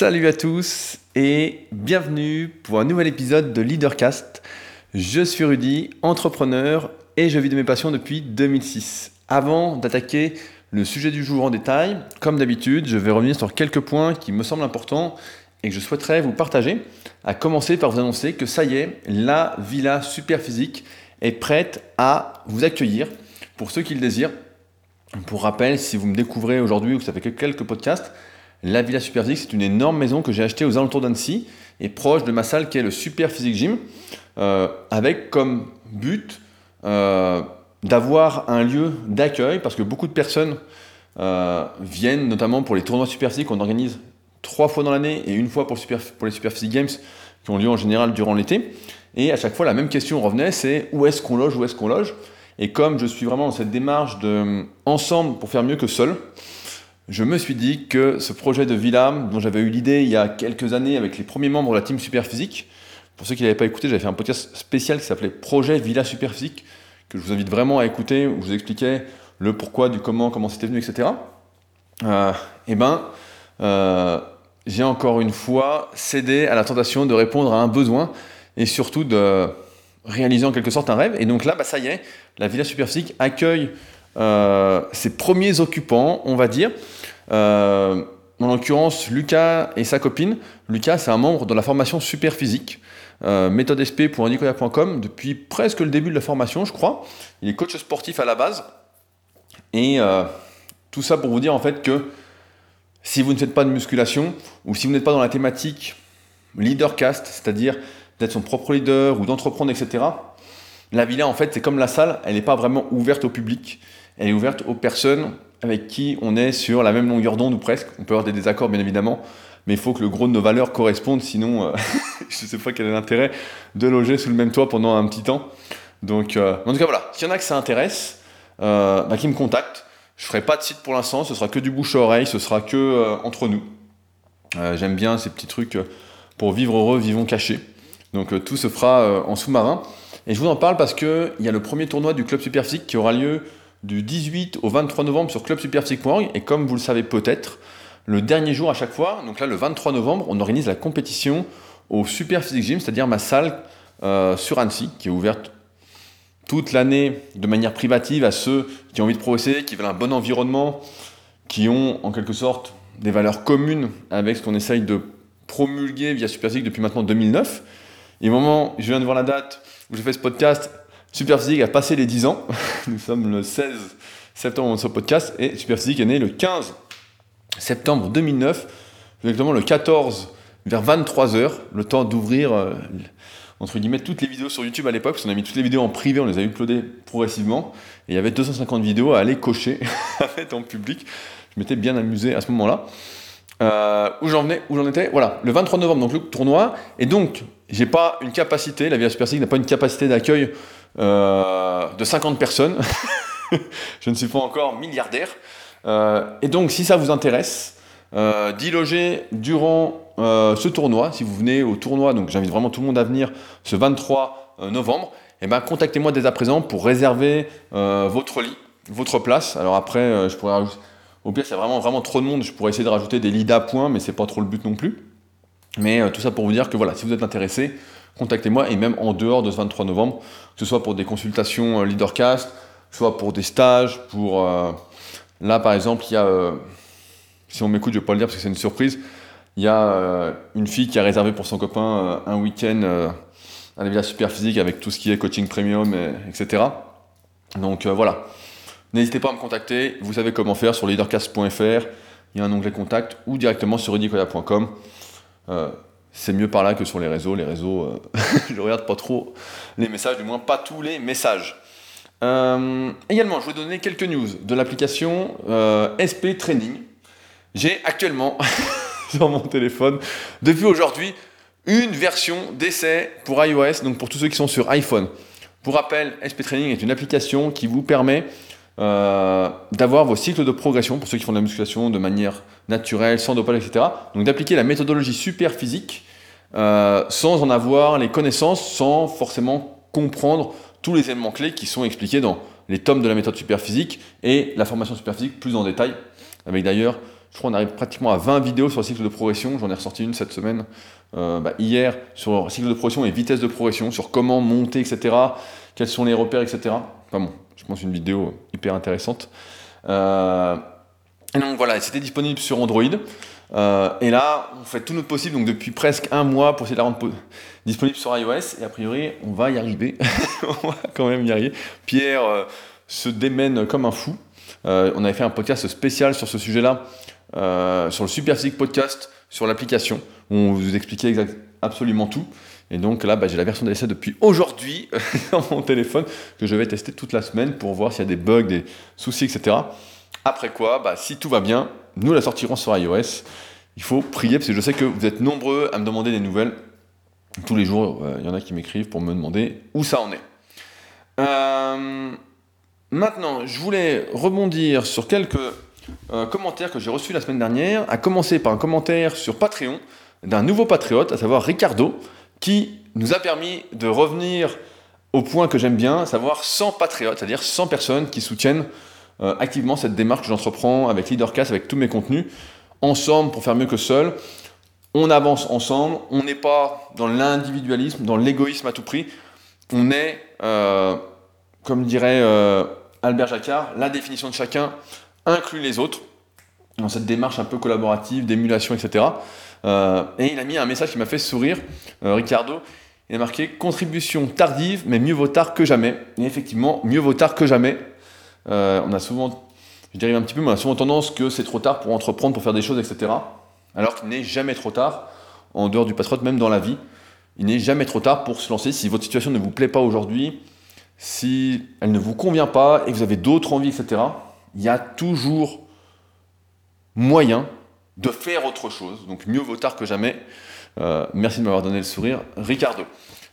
Salut à tous et bienvenue pour un nouvel épisode de Leadercast. Je suis Rudy, entrepreneur et je vis de mes passions depuis 2006. Avant d'attaquer le sujet du jour en détail, comme d'habitude, je vais revenir sur quelques points qui me semblent importants et que je souhaiterais vous partager, à commencer par vous annoncer que ça y est, la Villa Super Physique est prête à vous accueillir pour ceux qui le désirent. Pour rappel, si vous me découvrez aujourd'hui ou que ça fait quelques podcasts, la Villa Super Physique, c'est une énorme maison que j'ai achetée aux alentours d'Annecy et proche de ma salle qui est le Super Physique Gym, euh, avec comme but euh, d'avoir un lieu d'accueil parce que beaucoup de personnes euh, viennent notamment pour les tournois Super Physique qu'on organise trois fois dans l'année et une fois pour, pour les Super Physique Games qui ont lieu en général durant l'été. Et à chaque fois, la même question revenait, c'est où est-ce qu'on loge, où est-ce qu'on loge? Et comme je suis vraiment dans cette démarche de ensemble pour faire mieux que seul, je me suis dit que ce projet de villa, dont j'avais eu l'idée il y a quelques années avec les premiers membres de la team Superphysique, pour ceux qui n'avaient pas écouté, j'avais fait un podcast spécial qui s'appelait Projet Villa Superphysique, que je vous invite vraiment à écouter, où je vous expliquais le pourquoi, du comment, comment c'était venu, etc. Euh, et ben, euh, j'ai encore une fois cédé à la tentation de répondre à un besoin et surtout de réaliser en quelque sorte un rêve. Et donc là, bah, ça y est, la Villa Superphysique accueille euh, ses premiers occupants, on va dire. Euh, en l'occurrence, Lucas et sa copine. Lucas, c'est un membre de la formation Super Physique, euh, méthode SP pour depuis presque le début de la formation, je crois. Il est coach sportif à la base. Et tout ça pour vous dire en fait que si vous ne faites pas de musculation ou si vous n'êtes pas dans la thématique leadercast, c'est-à-dire d'être son propre leader ou d'entreprendre, etc., la villa, en fait, c'est comme la salle, elle n'est pas vraiment ouverte au public elle est ouverte aux personnes avec qui on est sur la même longueur d'onde ou presque. On peut avoir des désaccords bien évidemment, mais il faut que le gros de nos valeurs corresponde, sinon euh, je ne sais pas quel est l'intérêt de loger sous le même toit pendant un petit temps. Donc euh, en tout cas voilà, s'il y en a que ça intéresse, euh, bah, qui me contactent. Je ferai pas de site pour l'instant, ce sera que du bouche à oreille, ce sera que entre nous. J'aime bien ces petits trucs pour vivre heureux, vivons cachés. Donc tout se fera en sous-marin. Et je vous en parle parce qu'il y a le premier tournoi du Club Superphysique qui aura lieu du 18 au 23 novembre sur clubsuperphysique.org. Et comme vous le savez peut-être, le dernier jour à chaque fois, donc là le 23 novembre, on organise la compétition au Super Physique Gym, c'est-à-dire ma salle euh, sur Annecy, qui est ouverte toute l'année de manière privative à ceux qui ont envie de progresser, qui veulent un bon environnement, qui ont en quelque sorte des valeurs communes avec ce qu'on essaye de promulguer via Super Physique depuis maintenant 2009. Et au moment, je viens de voir la date où je fais ce podcast, Superphysique a passé les 10 ans. Nous sommes le 16 septembre sur le podcast et Superphysique est né le 15 septembre 2009, exactement le 14 vers 23h, le temps d'ouvrir euh, entre guillemets toutes les vidéos sur YouTube à l'époque, parce qu'on a mis toutes les vidéos en privé, on les a uploadées progressivement, et il y avait 250 vidéos à aller cocher en public. Je m'étais bien amusé à ce moment-là. Euh, où j'en venais, où j'en étais, voilà, le 23 novembre, donc le tournoi, et donc j'ai pas une capacité, la Villa Super n'a pas une capacité d'accueil de 50 personnes. je ne suis pas encore milliardaire. Euh, et donc, si ça vous intéresse, euh, d'y loger durant ce tournoi, si vous venez au tournoi, donc j'invite vraiment tout le monde à venir ce 23 novembre, et eh ben, contactez-moi dès à présent pour réserver votre lit, votre place. Alors après, je pourrais au pire, c'est vraiment, vraiment trop de monde, je pourrais essayer de rajouter des lits d'appoint, mais c'est pas trop le but non plus. Mais tout ça pour vous dire que voilà, si vous êtes intéressé, contactez-moi et même en dehors de ce 23 novembre, que ce soit pour des consultations euh, Leadercast, soit pour des stages, pour... Euh, là, par exemple, il y a... Euh, si on m'écoute, je ne vais pas le dire parce que c'est une surprise. Il y a une fille qui a réservé pour son copain un week-end à la Villa Super Physique avec tout ce qui est coaching premium, etc. Donc voilà. N'hésitez pas à me contacter. Vous savez comment faire sur leadercast.fr. Il y a un onglet contact ou directement sur rudicola.com c'est mieux par là que sur les réseaux. Les réseaux, euh, je regarde pas trop les messages, du moins pas tous les messages. Euh, également, je vais donner quelques news de l'application euh, SP Training. J'ai actuellement sur mon téléphone, depuis aujourd'hui, une version d'essai pour iOS, donc pour tous ceux qui sont sur iPhone. Pour rappel, SP Training est une application qui vous permet d'avoir vos cycles de progression, pour ceux qui font de la musculation de manière naturelle, sans dopage, etc. Donc d'appliquer la méthodologie super physique euh, sans en avoir les connaissances, sans forcément comprendre tous les éléments clés qui sont expliqués dans les tomes de la méthode superphysique et la formation superphysique plus en détail, avec d'ailleurs Je crois qu'on arrive pratiquement à 20 vidéos sur le cycle de progression. J'en ai ressorti une cette semaine, euh, bah, hier, sur le cycle de progression et vitesse de progression, sur comment monter, etc. Quels sont les repères, etc. Enfin bon, je pense une vidéo hyper intéressante. Euh, et donc voilà, c'était disponible sur Android. Euh, et là, on fait tout notre possible, donc depuis presque un mois, pour essayer de la rendre disponible sur iOS. Et a priori, on va y arriver. on va quand même y arriver. Pierre euh, se démène comme un fou. On avait fait un podcast spécial sur ce sujet-là, sur le Super Physique Podcast, sur l'application, où on vous expliquait absolument tout. Et donc là, bah, j'ai la version d'essai depuis aujourd'hui dans mon téléphone que je vais tester toute la semaine pour voir s'il y a des bugs, des soucis, etc. Après quoi, bah, si tout va bien, nous la sortirons sur iOS. Il faut prier parce que je sais que vous êtes nombreux à me demander des nouvelles. Tous les jours, euh, il y en a qui m'écrivent pour me demander où ça en est. Euh, maintenant, je voulais rebondir sur quelques euh, commentaires que j'ai reçus la semaine dernière, à commencer par un commentaire sur Patreon d'un nouveau patriote, à savoir Ricardo, qui nous a permis de revenir au point que j'aime bien, savoir 100 patriotes, c'est-à-dire 100 personnes qui soutiennent euh, activement cette démarche que j'entreprends avec Leadercast, avec tous mes contenus, ensemble pour faire mieux que seul. On avance ensemble, on n'est pas dans l'individualisme, dans l'égoïsme à tout prix. On est, euh, comme dirait euh, Albert Jacquard, la définition de chacun inclut les autres dans cette démarche un peu collaborative, d'émulation, etc. et il a mis un message qui m'a fait sourire, Ricardo. Il a marqué contribution tardive, mais mieux vaut tard que jamais. Et effectivement, mieux vaut tard que jamais. Euh, on a souvent, je dirais un petit peu, mais on a souvent tendance que c'est trop tard pour entreprendre, pour faire des choses, etc. Alors qu'il n'est jamais trop tard, en dehors du patriote, même dans la vie. Il n'est jamais trop tard pour se lancer. Si votre situation ne vous plaît pas aujourd'hui, si elle ne vous convient pas et que vous avez d'autres envies, etc., il y a toujours moyen de faire autre chose. Donc mieux vaut tard que jamais. Euh, merci de m'avoir donné le sourire, Ricardo.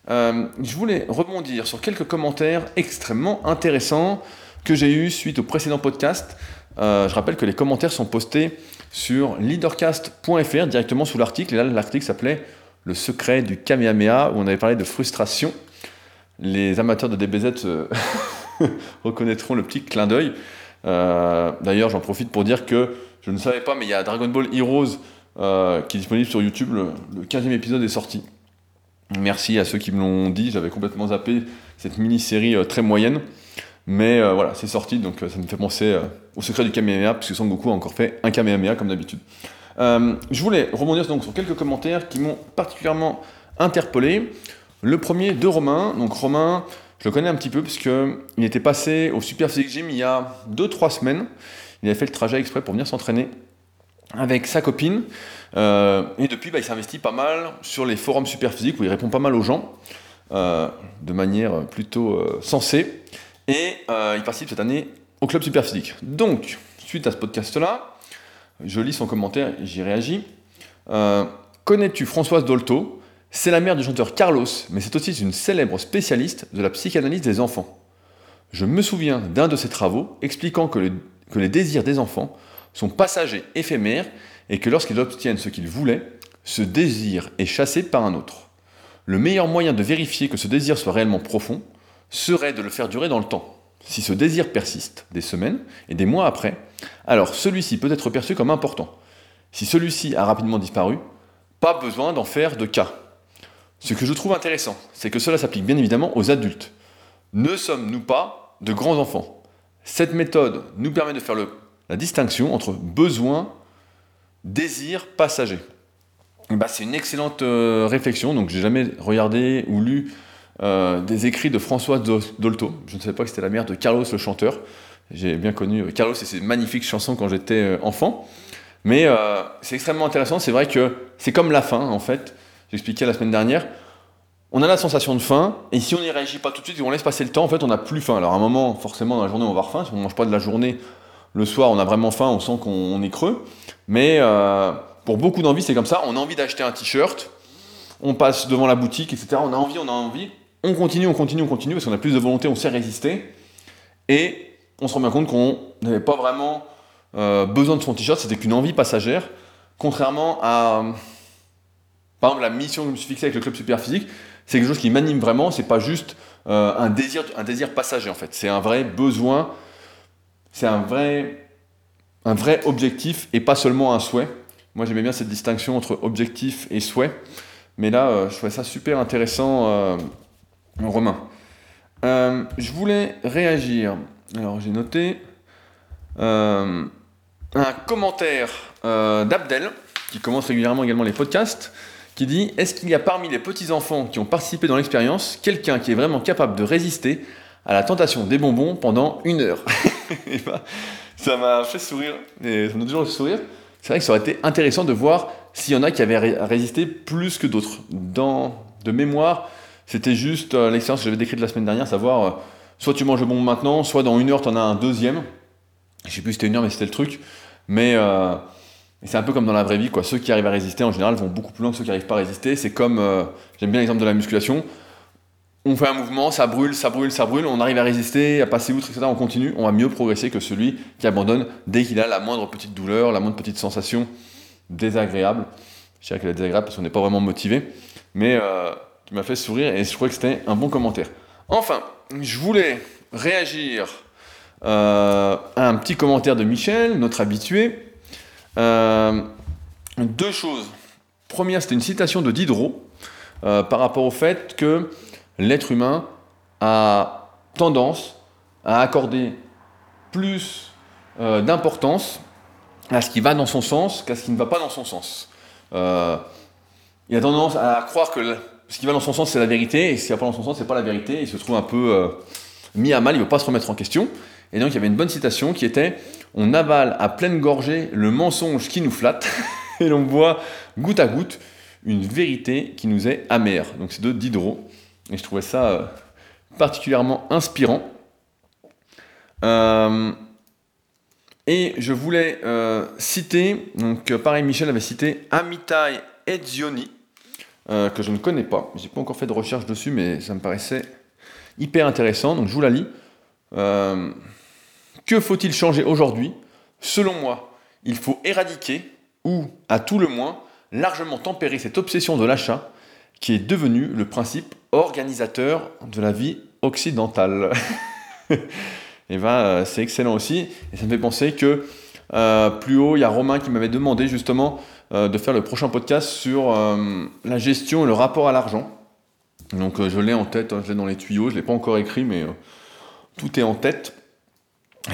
Euh, je voulais rebondir sur quelques commentaires extrêmement intéressants que j'ai eu suite au précédent podcast. Euh, je rappelle que les commentaires sont postés sur leadercast.fr directement sous l'article. Et là, l'article s'appelait Le secret du Kamehameha, où on avait parlé de frustration. Les amateurs de DBZ reconnaîtront le petit clin d'œil. Euh, d'ailleurs, j'en profite pour dire que je ne savais pas, mais il y a Dragon Ball Heroes qui est disponible sur YouTube. Le, le 15e épisode est sorti. Merci à ceux qui me l'ont dit. J'avais complètement zappé cette mini-série très moyenne. Mais euh, voilà, c'est sorti, donc euh, ça me fait penser euh, au secret du Kamehameha, puisque Son Goku a encore fait un Kamehameha comme d'habitude. je voulais rebondir donc sur quelques commentaires qui m'ont particulièrement interpellé. Le premier de Romain. Donc Romain, je le connais un petit peu, puisqu'il était passé au Super Physique Gym il y a 2-3 semaines. Il avait fait le trajet exprès pour venir s'entraîner avec sa copine. et depuis, bah, il s'investit pas mal sur les forums super physiques où il répond pas mal aux gens de manière plutôt sensée. Et euh, il participe cette année au club super physique. Donc, suite à ce podcast-là, je lis son commentaire et j'y réagis. Euh, connais-tu Françoise Dolto? C'est la mère du chanteur Carlos, mais c'est aussi une célèbre spécialiste de la psychanalyse des enfants. Je me souviens d'un de ses travaux expliquant que, les désirs des enfants sont passagers, éphémères, et que lorsqu'ils obtiennent ce qu'ils voulaient, ce désir est chassé par un autre. Le meilleur moyen de vérifier que ce désir soit réellement profond, serait de le faire durer dans le temps. Si ce désir persiste des semaines et des mois après, alors celui-ci peut être perçu comme important. Si celui-ci a rapidement disparu, pas besoin d'en faire de cas. Ce que je trouve intéressant, c'est que cela s'applique bien évidemment aux adultes. Ne sommes-nous pas de grands enfants? Cette méthode nous permet de faire la distinction entre besoin, désir passager. Bah, c'est une excellente euh, réflexion, donc j'ai jamais regardé ou lu euh, des écrits de François Dolto. Je ne savais pas que c'était la mère de Carlos le chanteur. J'ai bien connu euh, Carlos et ses magnifiques chansons quand j'étais enfant. Mais c'est extrêmement intéressant. C'est vrai que c'est comme la faim, en fait. J'expliquais la semaine dernière. On a la sensation de faim, et si on n'y réagit pas tout de suite et on laisse passer le temps, en fait, on n'a plus faim. Alors, à un moment, forcément, dans la journée, on va avoir faim. Si on ne mange pas de la journée, le soir, on a vraiment faim, on sent qu'on est creux. Mais pour beaucoup d'envie, c'est comme ça. On a envie d'acheter un t-shirt, on passe devant la boutique, etc. On a envie, on a envie on continue, on continue, on continue, parce qu'on a plus de volonté, on sait résister. Et on se rend bien compte qu'on n'avait pas vraiment euh, besoin de son t-shirt, c'était qu'une envie passagère. Contrairement à, par exemple, la mission que je me suis fixée avec le club super physique, c'est quelque chose qui m'anime vraiment, c'est pas juste euh, un, désir, un désir passager en fait, c'est un vrai besoin, c'est un vrai, un vrai objectif et pas seulement un souhait. Moi j'aimais bien cette distinction entre objectif et souhait, mais là euh, je trouvais ça super intéressant, euh, Romain. Je voulais réagir, alors j'ai noté un commentaire d'Abdel, qui commence régulièrement également les podcasts, qui dit Est-ce qu'il y a parmi les petits-enfants qui ont participé dans l'expérience quelqu'un qui est vraiment capable de résister à la tentation des bonbons pendant une heure bah, ça m'a fait sourire, et ça m'a toujours fait sourire. C'est vrai que ça aurait été intéressant de voir s'il y en a qui avaient résisté plus que d'autres. Dans de mémoire, c'était juste euh, l'expérience que j'avais décrite la semaine dernière, savoir euh, soit tu manges le bonbon maintenant, soit dans une heure tu en as un deuxième. Je sais plus si c'était une heure, mais c'était le truc. Mais euh, c'est un peu comme dans la vraie vie, quoi. Ceux qui arrivent à résister en général vont beaucoup plus loin que ceux qui n'arrivent pas à résister. C'est comme, j'aime bien l'exemple de la musculation on fait un mouvement, ça brûle, ça brûle, ça brûle, on arrive à résister, à passer outre, etc. On continue, on va mieux progresser que celui qui abandonne dès qu'il a la moindre petite douleur, la moindre petite sensation désagréable. Je dirais qu'elle est désagréable parce qu'on n'est pas vraiment motivé, mais euh, qui m'a fait sourire et je crois que c'était un bon commentaire. Enfin, je voulais réagir euh, à un petit commentaire de Michel, notre habitué. Euh, deux choses. Première, c'était une citation de Diderot par rapport au fait que l'être humain a tendance à accorder plus euh, d'importance à ce qui va dans son sens qu'à ce qui ne va pas dans son sens. Euh, il a tendance à croire que ce qui va dans son sens c'est la vérité et ce qui va pas dans son sens c'est pas la vérité. Il se trouve un peu euh, mis à mal, il ne veut pas se remettre en question. Et donc il y avait une bonne citation qui était On avale à pleine gorgée le mensonge qui nous flatte et l'on boit goutte à goutte une vérité qui nous est amère. Donc c'est de Diderot. Et je trouvais ça euh, particulièrement inspirant. Euh, et je voulais euh, citer, donc pareil, Michel avait cité Amitai Edzioni, que je ne connais pas. J'ai pas encore fait de recherche dessus, mais ça me paraissait hyper intéressant. Donc je vous la lis. Que faut-il changer aujourd'hui? Selon moi, il faut éradiquer, ou à tout le moins, largement tempérer cette obsession de l'achat qui est devenu le principe organisateur de la vie occidentale. et ben, euh, c'est excellent aussi. Et ça me fait penser que euh, plus haut, il y a Romain qui m'avait demandé justement euh, de faire le prochain podcast sur la gestion et le rapport à l'argent. Donc je l'ai en tête, je l'ai dans les tuyaux, je ne l'ai pas encore écrit, mais tout est en tête.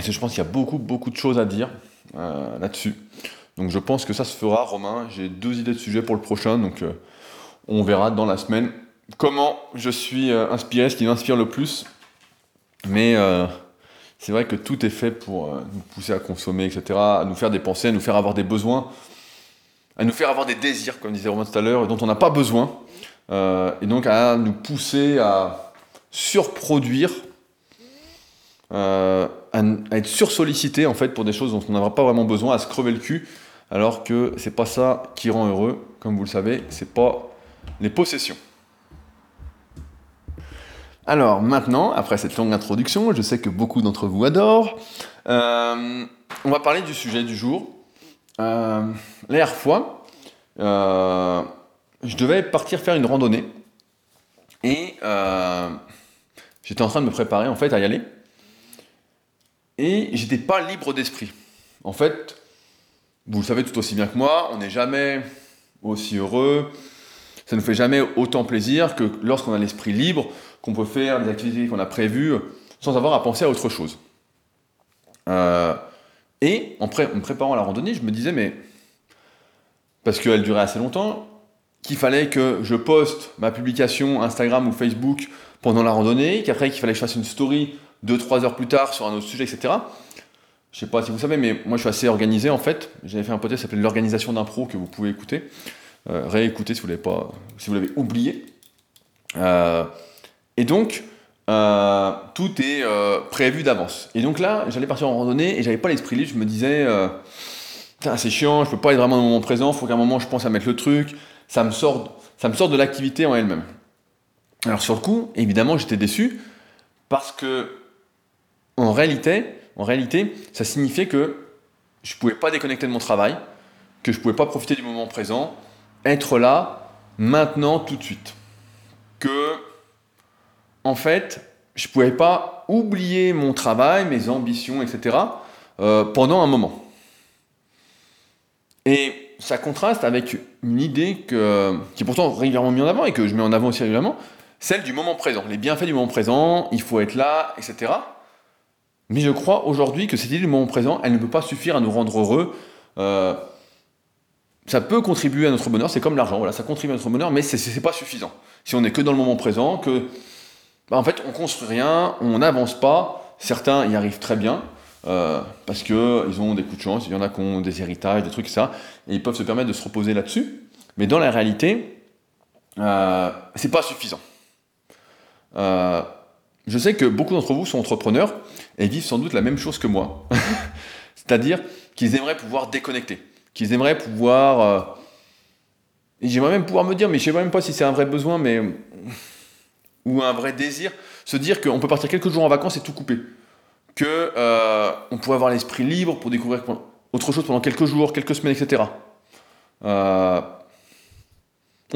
Je pense qu'il y a beaucoup, beaucoup de choses à dire là-dessus. Donc je pense que ça se fera, Romain. J'ai deux idées de sujets pour le prochain, donc on verra dans la semaine comment je suis euh, inspiré, ce qui m'inspire le plus. Mais euh, c'est vrai que tout est fait pour euh, nous pousser à consommer, etc., à nous faire dépenser, à nous faire avoir des besoins, à nous faire avoir des désirs, comme disait Romain tout à l'heure, dont on n'a pas besoin, et donc à nous pousser à surproduire, à, être sursollicité en fait pour des choses dont on n'aura pas vraiment besoin, à se crever le cul, alors que c'est pas ça qui rend heureux, comme vous le savez, c'est pas les possessions. Alors maintenant, après cette longue introduction, je sais que beaucoup d'entre vous adorent, euh, on va parler du sujet du jour. Euh, la dernière fois, euh, je devais partir faire une randonnée et j'étais en train de me préparer en fait à y aller et j'étais pas libre d'esprit. En fait, vous le savez tout aussi bien que moi, on n'est jamais aussi heureux, ça ne nous fait jamais autant plaisir que lorsqu'on a l'esprit libre, qu'on peut faire des activités qu'on a prévues sans avoir à penser à autre chose. Euh, et en, me préparant à la randonnée, je me disais, mais parce qu'elle durait assez longtemps, qu'il fallait que je poste ma publication Instagram ou Facebook pendant la randonnée, qu'après qu'il fallait que je fasse une story 2-3 heures plus tard sur un autre sujet, etc. Je sais pas si vous savez, mais moi je suis assez organisé en fait. J'avais fait un podcast qui s'appelait L'organisation d'un pro que vous pouvez écouter. Euh, réécouter si vous l'avez pas, si oublié. Euh, et donc, euh, tout est prévu d'avance. Et donc là, j'allais partir en randonnée et j'avais pas l'esprit libre. Je me disais, c'est chiant, je peux pas être vraiment dans le moment présent. Faut qu'à un moment je pense à mettre le truc. Ça me sort, ça me sort de l'activité en elle-même. Alors sur le coup, évidemment, j'étais déçu parce que en réalité, en réalité, ça signifiait que je pouvais pas déconnecter de mon travail, que je pouvais pas profiter du moment présent, être là, maintenant, tout de suite. Que, en fait, je ne pouvais pas oublier mon travail, mes ambitions, etc., euh, pendant un moment. Et ça contraste avec une idée qui est pourtant régulièrement mise en avant et que je mets en avant aussi régulièrement, celle du moment présent, les bienfaits du moment présent, il faut être là, etc. Mais je crois aujourd'hui que cette idée du moment présent, elle ne peut pas suffire à nous rendre heureux. Euh, ça peut contribuer à notre bonheur, c'est comme l'argent, voilà, ça contribue à notre bonheur, mais ce n'est pas suffisant. Si on n'est que dans le moment présent, que, bah, en fait, on construit rien, on n'avance pas, certains y arrivent très bien, euh, parce qu'ils ont des coups de chance, il y en a qui ont des héritages, des trucs, ça, et ils peuvent se permettre de se reposer là-dessus, mais dans la réalité, euh, c'est pas suffisant. Euh, je sais que beaucoup d'entre vous sont entrepreneurs et vivent sans doute la même chose que moi. C'est-à-dire qu'ils aimeraient pouvoir déconnecter, qu'ils aimeraient pouvoir... Euh, j'aimerais même pouvoir me dire, mais je ne sais même pas si c'est un vrai besoin, mais... ou un vrai désir, se dire qu'on peut partir quelques jours en vacances et tout couper. Que euh, on pourrait avoir l'esprit libre pour découvrir autre chose pendant quelques jours, quelques semaines, etc. on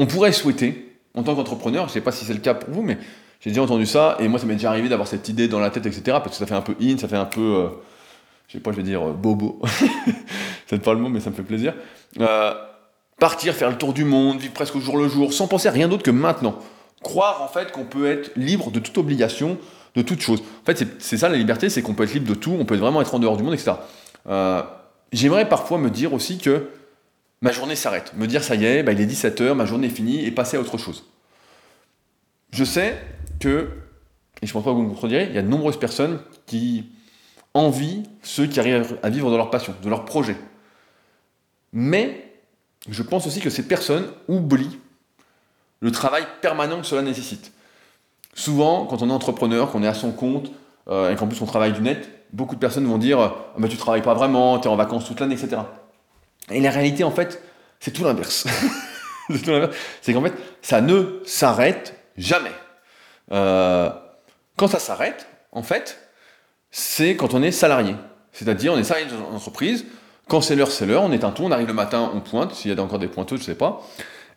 pourrait souhaiter, en tant qu'entrepreneur, je ne sais pas si c'est le cas pour vous, mais j'ai déjà entendu ça, et moi ça m'est déjà arrivé d'avoir cette idée dans la tête, etc. Parce que ça fait un peu in, ça fait un peu, euh, je sais pas, je vais dire euh, bobo. c'est pas le mot, mais ça me fait plaisir. Euh, partir, faire le tour du monde, vivre presque au jour le jour, sans penser à rien d'autre que maintenant. Croire en fait qu'on peut être libre de toute obligation, de toute chose. En fait, c'est ça la liberté, c'est qu'on peut être libre de tout, on peut vraiment être en dehors du monde, etc. J'aimerais parfois me dire aussi que ma journée s'arrête. Me dire, ça y est, bah, il est 17h, ma journée est finie, et passer à autre chose. Je sais que, et je pense pas que vous me contredirez, il y a de nombreuses personnes qui envient ceux qui arrivent à vivre de leur passion, de leur projet. Mais je pense aussi que ces personnes oublient le travail permanent que cela nécessite. Souvent, quand on est entrepreneur, qu'on est à son compte, euh, et qu'en plus on travaille du net, beaucoup de personnes vont dire ah, bah, Tu travailles pas vraiment, tu es en vacances toute l'année, etc. Et la réalité, en fait, c'est tout l'inverse. c'est qu'en fait, ça ne s'arrête jamais. Euh, quand ça s'arrête, en fait, c'est quand on est salarié. C'est-à-dire, on est salarié dans une entreprise, quand c'est l'heure, c'est l'heure, on un tout, on arrive le matin, on pointe, s'il y a encore des pointeuses, je sais pas.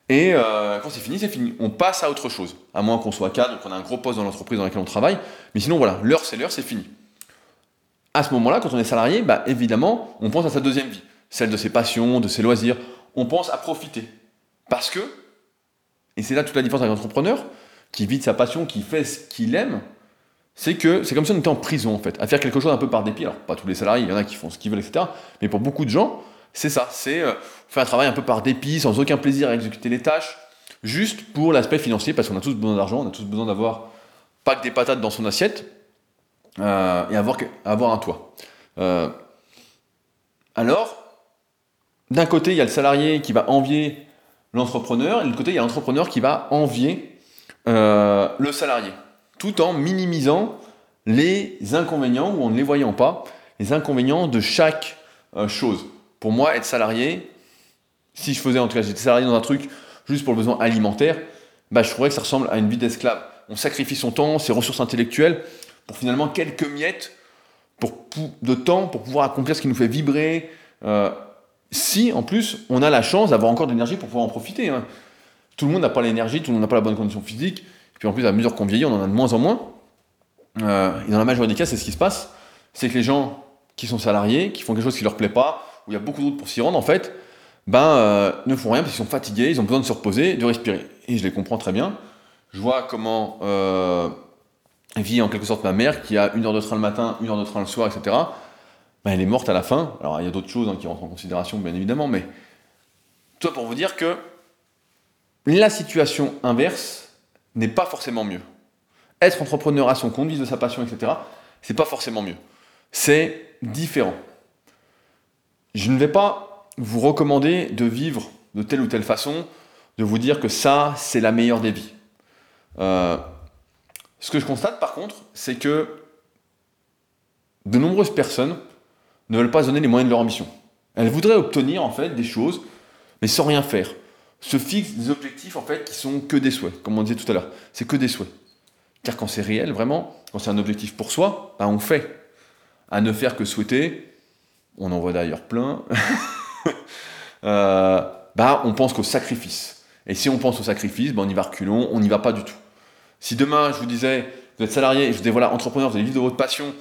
Et euh, quand c'est fini, c'est fini. On passe à autre chose. À moins qu'on soit cadre, qu'on a un gros poste dans l'entreprise dans laquelle on travaille. Mais sinon, voilà, l'heure, c'est l'heure, c'est fini. À ce moment-là, quand on est salarié, bah, évidemment, on pense à sa deuxième vie, celle de ses passions, de ses loisirs. On pense à profiter. Parce que, et c'est là toute la différence avec l'entrepreneur, qui vit de sa passion, qui fait ce qu'il aime, c'est que c'est comme si on était en prison en fait, à faire quelque chose un peu par dépit. Alors pas tous les salariés, il y en a qui font ce qu'ils veulent, etc. Mais pour beaucoup de gens, c'est ça, c'est euh, faire un travail un peu par dépit, sans aucun plaisir à exécuter les tâches, juste pour l'aspect financier, parce qu'on a tous besoin d'argent, on a tous besoin d'avoir pas que des patates dans son assiette, euh, et avoir, avoir un toit. Euh, alors, d'un côté, il y a le salarié qui va envier l'entrepreneur, et de l'autre côté, il y a l'entrepreneur qui va envier euh, le salarié, tout en minimisant les inconvénients, ou en ne les voyant pas, les inconvénients de chaque euh, chose. Pour moi, être salarié, si je faisais en tout cas, j'étais salarié dans un truc juste pour le besoin alimentaire, bah, je trouverais que ça ressemble à une vie d'esclave. On sacrifie son temps, ses ressources intellectuelles, pour finalement quelques miettes pour, de temps pour pouvoir accomplir ce qui nous fait vibrer. Euh, si en plus on a la chance d'avoir encore de l'énergie pour pouvoir en profiter. Hein tout le monde n'a pas l'énergie, tout le monde n'a pas la bonne condition physique. Et puis en plus, à mesure qu'on vieillit, on en a de moins en moins. Euh, et dans la majorité des cas, c'est ce qui se passe. C'est que les gens qui sont salariés, qui font quelque chose qui leur plaît pas, où il y a beaucoup d'autres pour s'y rendre, en fait, ben, euh, ne font rien parce qu'ils sont fatigués, ils ont besoin de se reposer, de respirer. Et je les comprends très bien. Je vois comment euh, vit en quelque sorte ma mère, qui a une heure de train le matin, une heure de train le soir, etc. Ben, elle est morte à la fin. Alors il y a d'autres choses hein, qui rentrent en considération, bien évidemment, mais toi pour vous dire que la situation inverse n'est pas forcément mieux. Être entrepreneur à son compte, de sa passion, etc., c'est pas forcément mieux. C'est différent. Je ne vais pas vous recommander de vivre de telle ou telle façon, de vous dire que ça, c'est la meilleure des vies. Euh, ce que je constate par contre, c'est que de nombreuses personnes ne veulent pas donner les moyens de leur ambition. Elles voudraient obtenir en fait des choses, mais sans rien faire se fixent des objectifs en fait qui sont que des souhaits, comme on disait tout à l'heure. C'est que des souhaits. Car quand c'est réel, vraiment, quand c'est un objectif pour soi, bah on fait. À ne faire que souhaiter, on en voit d'ailleurs plein, euh, bah on pense qu'au sacrifice. Et si on pense au sacrifice, bah on y va reculons, on n'y va pas du tout. Si demain je vous disais, vous êtes salarié je vous disais voilà, entrepreneur, vous allez vivre de votre passion,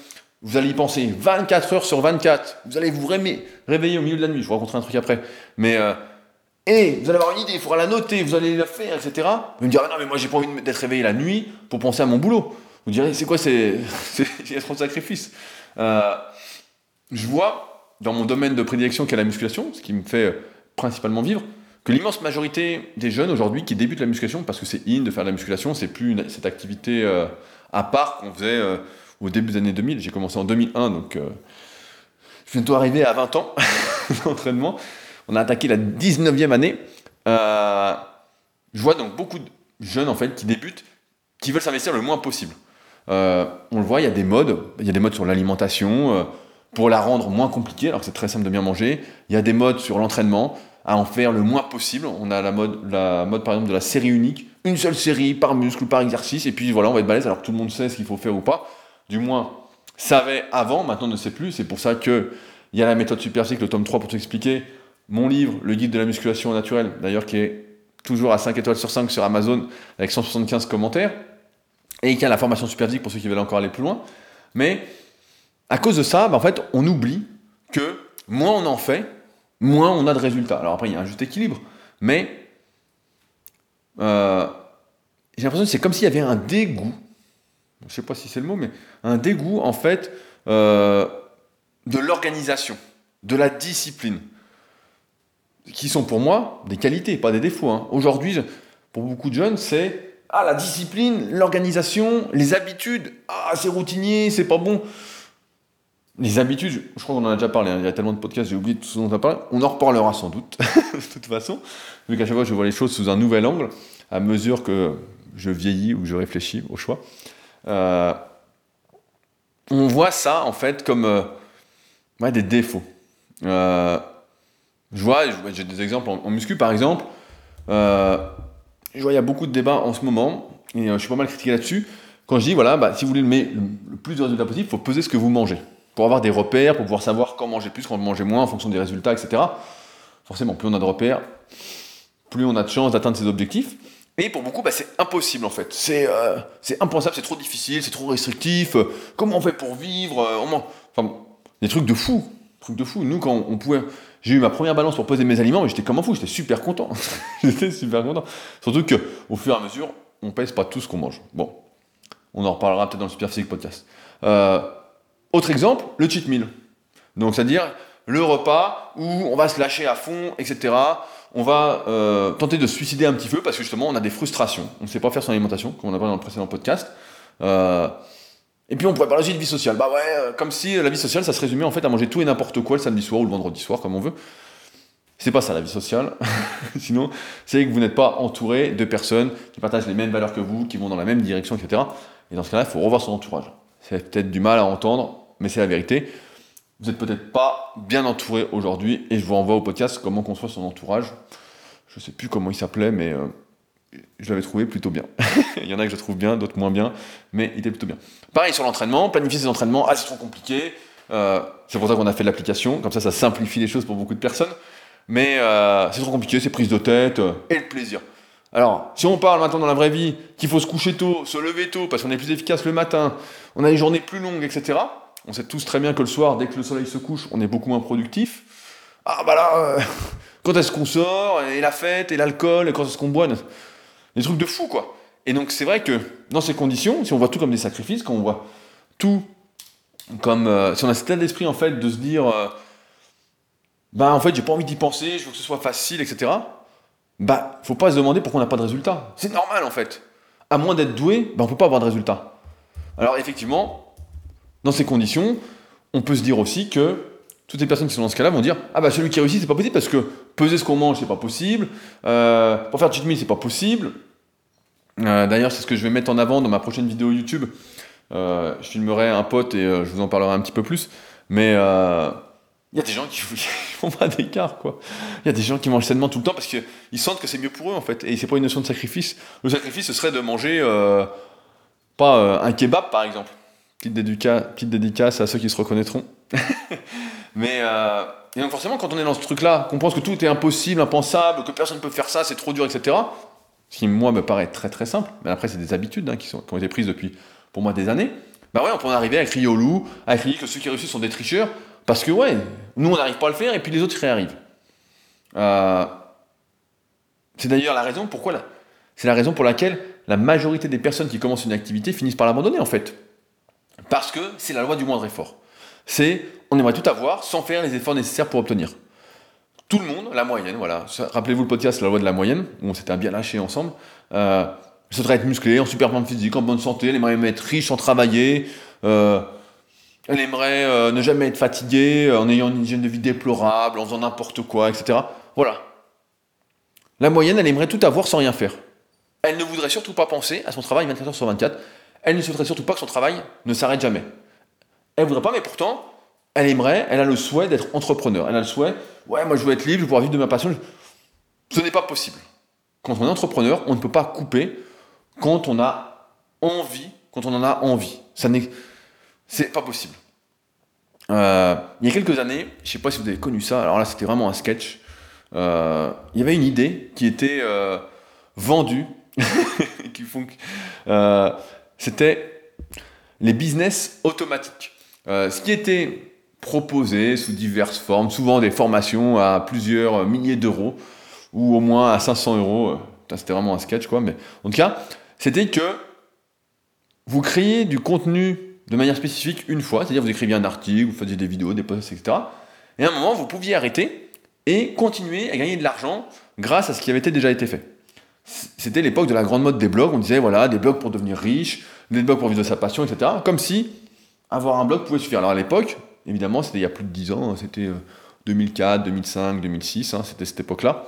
Vous allez y penser 24 heures sur 24. Vous allez vous réveiller au milieu de la nuit. Je vous raconterai un truc après. Mais euh, et vous allez avoir une idée, il faudra la noter, vous allez la faire, etc. Vous me direz, non, mais moi j'ai pas envie d'être réveillé la nuit pour penser à mon boulot. Vous direz, c'est quoi, c'est trop de sacrifice euh, Je vois dans mon domaine de prédilection qui est la musculation, ce qui me fait principalement vivre, que l'immense majorité des jeunes aujourd'hui qui débutent la musculation, parce que c'est in de faire de la musculation, c'est plus cette activité euh, à part qu'on faisait euh, au début des années 2000. J'ai commencé en 2001, donc je suis bientôt arrivé à 20 ans d'entraînement on a attaqué la 19e année. Euh, je vois donc beaucoup de jeunes en fait qui débutent, qui veulent s'investir le moins possible. Euh, on le voit, il y a des modes, il y a des modes sur l'alimentation euh, pour la rendre moins compliquée, alors que c'est très simple de bien manger. Il y a des modes sur l'entraînement, à en faire le moins possible. On a la mode, la mode par exemple de la série unique, une seule série par muscle par exercice, et puis voilà, on va être balèze alors que tout le monde sait ce qu'il faut faire ou pas. Du moins, savait avant, maintenant ne sait plus. C'est pour ça que il y a la méthode Superphysique, le tome 3 pour t'expliquer, mon livre, le guide de la musculation naturelle, d'ailleurs qui est toujours à 5 étoiles sur 5 sur Amazon avec 175 commentaires, et qui a la formation Superphysique pour ceux qui veulent encore aller plus loin. Mais à cause de ça, bah, en fait, on oublie que moins on en fait, moins on a de résultats. Alors après, il y a un juste équilibre, mais euh, j'ai l'impression que c'est comme s'il y avait un dégoût, je ne sais pas si c'est le mot, mais un dégoût en fait euh, de l'organisation, de la discipline qui sont pour moi des qualités, pas des défauts. Hein. Aujourd'hui, pour beaucoup de jeunes, c'est ah, la discipline, l'organisation, les habitudes, ah, c'est routinier, c'est pas bon. Les habitudes, je crois qu'on en a déjà parlé, hein. il y a tellement de podcasts, j'ai oublié tout ce dont on a parlé. On en reparlera sans doute, de toute façon, vu qu'à chaque fois je vois les choses sous un nouvel angle, à mesure que je vieillis ou je réfléchis au choix. Euh, on voit ça en fait comme euh, des défauts. Euh, je vois, j'ai des exemples en, muscu par exemple. Euh, je vois, il y a beaucoup de débats en ce moment, et euh, je suis pas mal critiqué là-dessus. Quand je dis, voilà, bah, si vous voulez le, le, plus de résultats possible, il faut peser ce que vous mangez. Pour avoir des repères, pour pouvoir savoir quand manger plus, quand manger moins, en fonction des résultats, etc. Forcément, plus on a de repères, plus on a de chances d'atteindre ses objectifs. Et pour beaucoup, bah, c'est impossible en fait. C'est euh, impensable, c'est trop difficile, c'est trop restrictif. comment on fait pour vivre Enfin, des trucs de fou. Trucs de fou. Nous, quand on pouvait j'ai eu ma première balance pour poser mes aliments et j'étais comme un fou, j'étais super content. j'étais super content. Surtout qu'au fur et à mesure, on pèse pas tout ce qu'on mange. Bon, on en reparlera peut-être dans le Super Physique Podcast. Euh, autre exemple, le cheat meal. Donc, c'est-à-dire le repas où on va se lâcher à fond, etc. On va euh, tenter de se suicider un petit peu parce que justement, on a des frustrations. On ne sait pas faire son alimentation, comme on a parlé dans le précédent podcast. Euh, et puis on pourrait parler aussi de vie sociale. Bah ouais, euh, comme si la vie sociale, ça se résumait en fait à manger tout et n'importe quoi le samedi soir ou le vendredi soir, comme on veut. C'est pas ça la vie sociale. Sinon, c'est que vous n'êtes pas entouré de personnes qui partagent les mêmes valeurs que vous, qui vont dans la même direction, etc. Et dans ce cas-là, il faut revoir son entourage. C'est peut-être du mal à entendre, mais c'est la vérité. Vous n'êtes peut-être pas bien entouré aujourd'hui, et je vous renvoie au podcast comment construire son entourage. Je sais plus comment il s'appelait, mais euh, je l'avais trouvé plutôt bien. il y en a que je trouve bien, d'autres moins bien, mais il était plutôt bien. Pareil sur l'entraînement, planifier ses entraînements, ah c'est trop compliqué. Euh, c'est pour ça qu'on a fait l'application, comme ça ça simplifie les choses pour beaucoup de personnes. Mais euh, c'est trop compliqué, c'est prise de tête euh, et le plaisir. Alors, si on parle maintenant dans la vraie vie qu'il faut se coucher tôt, se lever tôt parce qu'on est plus efficace le matin, on a une journée plus longue, etc. On sait tous très bien que le soir, dès que le soleil se couche, on est beaucoup moins productif. Ah bah là, quand est-ce qu'on sort, et la fête, et l'alcool, et quand est-ce qu'on boit? Des trucs de fou, quoi. Et donc, c'est vrai que dans ces conditions, si on voit tout comme des sacrifices, quand on voit tout comme. Euh, si on a cet état d'esprit, en fait, de se dire. Euh, bah, en fait, j'ai pas envie d'y penser, je veux que ce soit facile, etc. Bah, faut pas se demander pourquoi on n'a pas de résultat. C'est normal, en fait. À moins d'être doué, bah, on peut pas avoir de résultat. Alors, effectivement, dans ces conditions, on peut se dire aussi que toutes les personnes qui sont dans ce cas-là vont dire Ah bah celui qui réussit, c'est pas possible parce que peser ce qu'on mange, c'est pas possible. Euh, pour faire cheat meal, c'est pas possible. Euh, d'ailleurs, c'est ce que je vais mettre en avant dans ma prochaine vidéo YouTube. Euh, je filmerai un pote et je vous en parlerai un petit peu plus. Mais il y a des gens qui font pas d'écart, quoi. Il y a des gens qui mangent sainement tout le temps parce qu'ils sentent que c'est mieux pour eux, en fait. Et c'est pas une notion de sacrifice. Le sacrifice, ce serait de manger pas un kebab, par exemple. Petite, petite dédicace à ceux qui se reconnaîtront. Mais euh, donc forcément, quand on est dans ce truc-là, qu'on pense que tout est impossible, impensable, que personne ne peut faire ça, c'est trop dur, etc. Ce qui, moi, me paraît très très simple, mais après, c'est des habitudes hein, qui, sont, qui ont été prises depuis, pour moi, des années. Bah ouais, on peut en arriver à crier au loup, à crier que ceux qui réussissent sont des tricheurs, parce que ouais, nous on n'arrive pas à le faire et puis les autres y arrivent. Euh, c'est d'ailleurs la raison pourquoi. C'est la raison pour laquelle la majorité des personnes qui commencent une activité finissent par l'abandonner en fait. Parce que c'est la loi du moindre effort. C'est on aimerait tout avoir sans faire les efforts nécessaires pour obtenir. Tout le monde, la moyenne, voilà. Rappelez-vous le podcast, la loi de la moyenne, où on s'était bien lâché ensemble. Euh, souhaiterait être musclé, en super forme physique, en bonne santé, elle aimerait être riche sans travailler, euh, elle aimerait euh, ne jamais être fatiguée, euh, en ayant une hygiène de vie déplorable, en faisant n'importe quoi, etc. Voilà. La moyenne, elle aimerait tout avoir sans rien faire. Elle ne voudrait surtout pas penser à son travail 24 heures sur 24. Elle ne souhaiterait surtout pas que son travail ne s'arrête jamais. Elle voudrait pas, mais pourtant, elle aimerait, elle a le souhait d'être entrepreneur. Elle a le souhait, ouais, moi je veux être libre, je veux pouvoir vivre de ma passion. Ce n'est pas possible. Quand on est entrepreneur, on ne peut pas couper quand on a envie, quand on en a envie. Ça n'est, c'est pas possible. Euh, il y a quelques années, je ne sais pas si vous avez connu ça. Alors là, c'était vraiment un sketch. Euh, il y avait une idée qui était euh, vendue, qui font, c'était les business automatiques. ce qui était proposé sous diverses formes, souvent des formations à plusieurs milliers d'euros ou au moins à 500 euros. C'était vraiment un sketch, quoi. Mais en tout cas, c'était que vous créez du contenu de manière spécifique une fois, c'est-à-dire vous écriviez un article, vous faisiez des vidéos, des posts, etc. Et à un moment, vous pouviez arrêter et continuer à gagner de l'argent grâce à ce qui avait déjà été fait. C'était l'époque de la grande mode des blogs, on disait voilà, des blogs pour devenir riche, des blogs pour vivre de sa passion, etc. Comme si avoir un blog pouvait suffire. Alors à l'époque, évidemment, c'était il y a plus de 10 ans, hein, c'était 2004, 2005, 2006, c'était cette époque-là.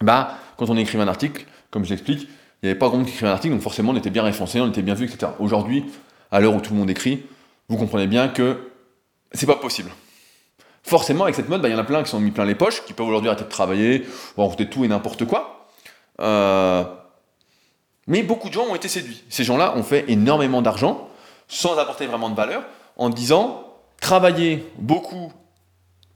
Bah, quand on écrivait un article, comme je l'explique, il n'y avait pas grand monde qui écrivait un article, donc forcément on était bien référencé, on était bien vu, etc. Aujourd'hui, à l'heure où tout le monde écrit, vous comprenez bien que c'est pas possible. Forcément, avec cette mode, bah, il y en a plein qui sont mis plein les poches, qui peuvent aujourd'hui arrêter de travailler, ou raconter tout et n'importe quoi. Euh, mais beaucoup de gens ont été séduits. Ces gens-là ont fait énormément d'argent, sans apporter vraiment de valeur, en disant travailler beaucoup,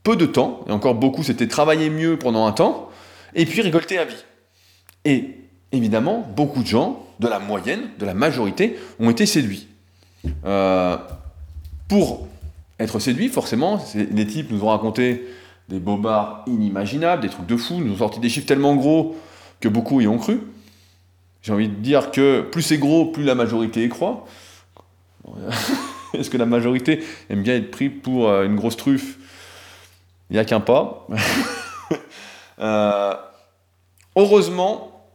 peu de temps, et encore beaucoup, c'était travailler mieux pendant un temps, et puis récolter à vie. Et évidemment, beaucoup de gens, de la moyenne, de la majorité, ont été séduits. Euh, pour être séduits, forcément, les types nous ont raconté des bobards inimaginables, des trucs de fou, nous ont sorti des chiffres tellement gros que beaucoup y ont cru. J'ai envie de dire que plus c'est gros, plus la majorité y croit. Est-ce que la majorité aime bien être pris pour euh, une grosse truffe? Il n'y a qu'un pas. Euh, heureusement,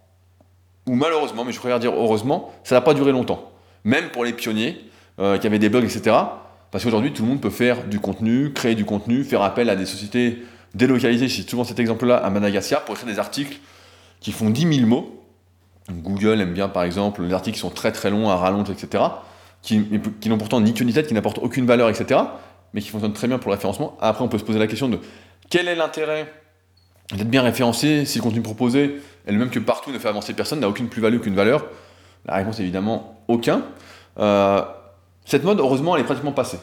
ou malheureusement, mais je préfère dire heureusement, ça n'a pas duré longtemps. Même pour les pionniers euh, qui avaient des blogs, etc. Parce qu'aujourd'hui, tout le monde peut faire du contenu, créer du contenu, faire appel à des sociétés délocalisées. J'ai souvent cet exemple-là à Madagascar pour écrire des articles qui font 10 000 mots. Google aime bien, par exemple, les articles qui sont très très longs, à rallonge, etc. Qui, n'ont pourtant ni queue ni tête, qui n'apportent aucune valeur, etc. Mais qui fonctionnent très bien pour le référencement. Après, on peut se poser la question de quel est l'intérêt d'être bien référencé si le contenu proposé elle même que partout ne fait avancer personne, n'a aucune plus-value, aucune valeur? La réponse est évidemment aucun. Euh, cette mode, heureusement, elle est pratiquement passée.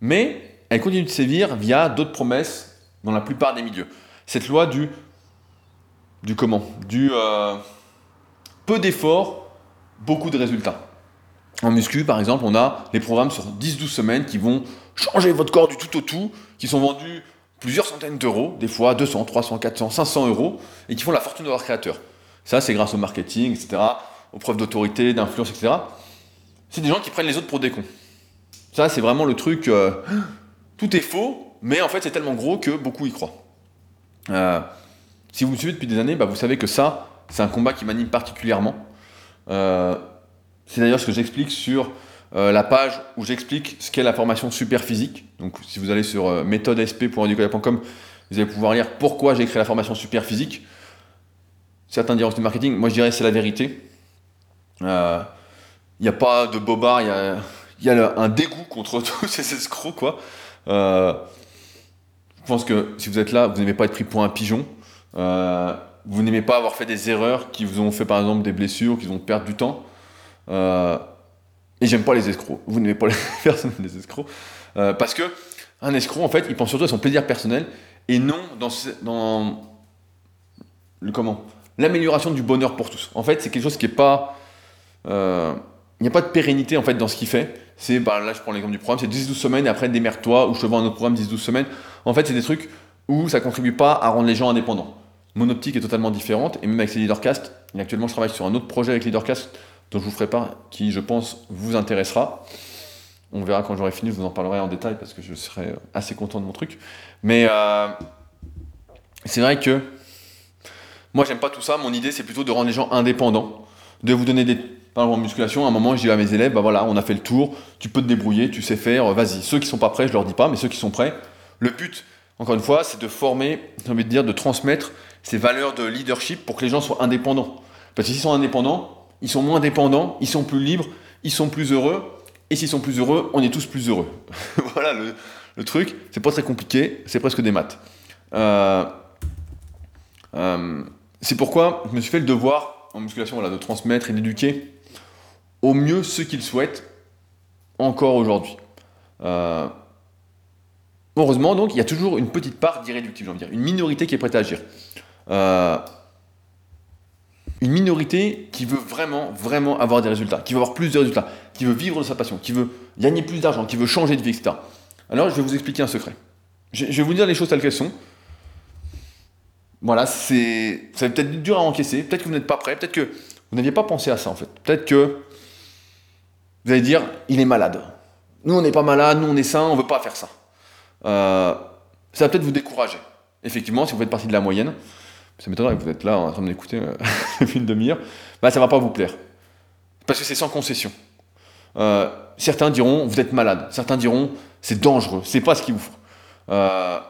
Mais elle continue de sévir via d'autres promesses dans la plupart des milieux. Cette loi du, du comment? Du euh, peu d'efforts, beaucoup de résultats. En muscu, par exemple, on a les programmes sur 10-12 semaines qui vont changer votre corps du tout au tout, qui sont vendus plusieurs centaines d'euros, des fois 200, 300, 400, 500 euros, et qui font la fortune de leurs créateurs. Ça, c'est grâce au marketing, etc., aux preuves d'autorité, d'influence, etc. C'est des gens qui prennent les autres pour des cons. Ça, c'est vraiment le truc. Euh, tout est faux, mais en fait, c'est tellement gros que beaucoup y croient. Euh, si vous me suivez depuis des années, bah, vous savez que ça, c'est un combat qui m'anime particulièrement. Euh, c'est d'ailleurs ce que j'explique sur euh, la page où j'explique ce qu'est la formation super physique. Donc si vous allez sur euh, vous allez pouvoir lire pourquoi j'ai créé la formation super physique. Certains diront que c'est marketing, moi je dirais c'est la vérité. Il euh, n'y a pas de bobard, il y a, un dégoût contre tous ces escrocs quoi. je pense que si vous êtes là, vous n'aimez pas être pris pour un pigeon. vous n'aimez pas avoir fait des erreurs qui vous ont fait par exemple des blessures, qui vous ont perdu du temps. Et j'aime pas les escrocs. Vous n'aimez pas les personnes des escrocs. Euh, parce que un escroc, en fait, il pense surtout à son plaisir personnel et non dans, dans comment? L'amélioration du bonheur pour tous. En fait, c'est quelque chose qui est pas. Euh, n'y a pas de pérennité en fait dans ce qu'il fait. C'est, bah, là je prends l'exemple du programme, c'est 10-12 semaines et après démerde-toi ou je te vends un autre programme 10-12 semaines. En fait, c'est des trucs où ça contribue pas à rendre les gens indépendants. Mon optique est totalement différente et même avec ces leadercast, actuellement je travaille sur un autre projet avec leadercast dont je vous ferai part qui je pense vous intéressera. On verra quand j'aurai fini, je vous en parlerai en détail parce que je serai assez content de mon truc. Mais euh, c'est vrai que moi j'aime pas tout ça, mon idée c'est plutôt de rendre les gens indépendants, de vous donner des par exemple, en musculation, à un moment, je dis à mes élèves, bah voilà, on a fait le tour, tu peux te débrouiller, tu sais faire, vas-y. Ceux qui sont pas prêts, je leur dis pas, mais ceux qui sont prêts, le but, encore une fois, c'est de former, j'ai envie de dire, de transmettre ces valeurs de leadership pour que les gens soient indépendants. Parce que s'ils sont indépendants, ils sont moins dépendants, ils sont plus libres, ils sont plus heureux, et s'ils sont plus heureux, on est tous plus heureux. voilà le, truc, c'est pas très compliqué, c'est presque des maths. Euh, euh, c'est pourquoi je me suis fait le devoir en musculation de transmettre et d'éduquer au mieux ce qu'ils souhaitent encore aujourd'hui. Euh, heureusement, donc, il y a toujours une petite part d'irréductible, dire, une minorité qui est prête à agir. Une minorité qui veut vraiment, vraiment avoir des résultats, qui veut avoir plus de résultats, qui veut vivre de sa passion, qui veut gagner plus d'argent, qui veut changer de vie, etc. Alors, je vais vous expliquer un secret. Je, vais vous dire les choses telles qu'elles sont. Voilà, c'est, ça va peut-être être dur à encaisser, peut-être que vous n'êtes pas prêt, peut-être que vous n'aviez pas pensé à ça en fait. Peut-être que vous allez dire, il est malade. Nous, on n'est pas malade, nous, on est sain, on ne veut pas faire ça. Euh, ça va peut-être vous décourager. Effectivement, si vous faites partie de la moyenne, ça m'étonnerait que vous êtes là en train euh, depuis une demi-heure, bah, ça va pas vous plaire. Parce que c'est sans concession. Euh, certains diront, vous êtes malade. Certains diront, c'est dangereux, c'est pas ce qu'il vous faut. la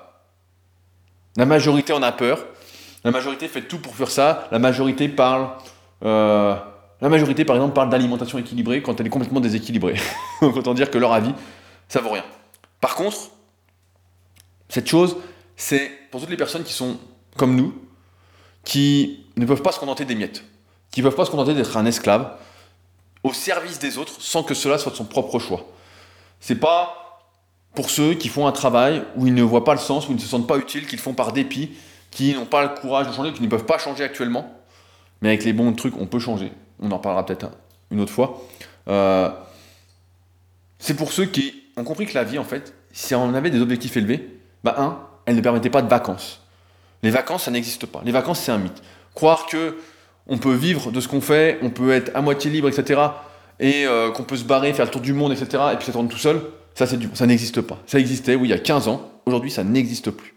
majorité en a peur. La majorité fait tout pour faire ça. La majorité parle la majorité, par exemple, parle d'alimentation équilibrée quand elle est complètement déséquilibrée. Donc autant dire que leur avis, ça vaut rien. Par contre, cette chose, c'est pour toutes les personnes qui sont comme nous, qui ne peuvent pas se contenter des miettes, qui ne peuvent pas se contenter d'être un esclave au service des autres sans que cela soit de son propre choix. C'est pas pour ceux qui font un travail où ils ne voient pas le sens, où ils ne se sentent pas utiles, qu'ils font par dépit, qui n'ont pas le courage de changer, qui ne peuvent pas changer actuellement. Mais avec les bons trucs, on peut changer on en parlera peut-être une autre fois. Euh, c'est pour ceux qui ont compris que la vie, en fait, si on avait des objectifs élevés, bah un, elle ne permettait pas de vacances. Les vacances, ça n'existe pas. Les vacances, c'est un mythe. Croire que on peut vivre de ce qu'on fait, on peut être à moitié libre, etc., et euh, qu'on peut se barrer, faire le tour du monde, etc., et puis s'attendre tout seul, ça, c'est du... ça n'existe pas. Ça existait, oui, il y a 15 ans. Aujourd'hui, ça n'existe plus.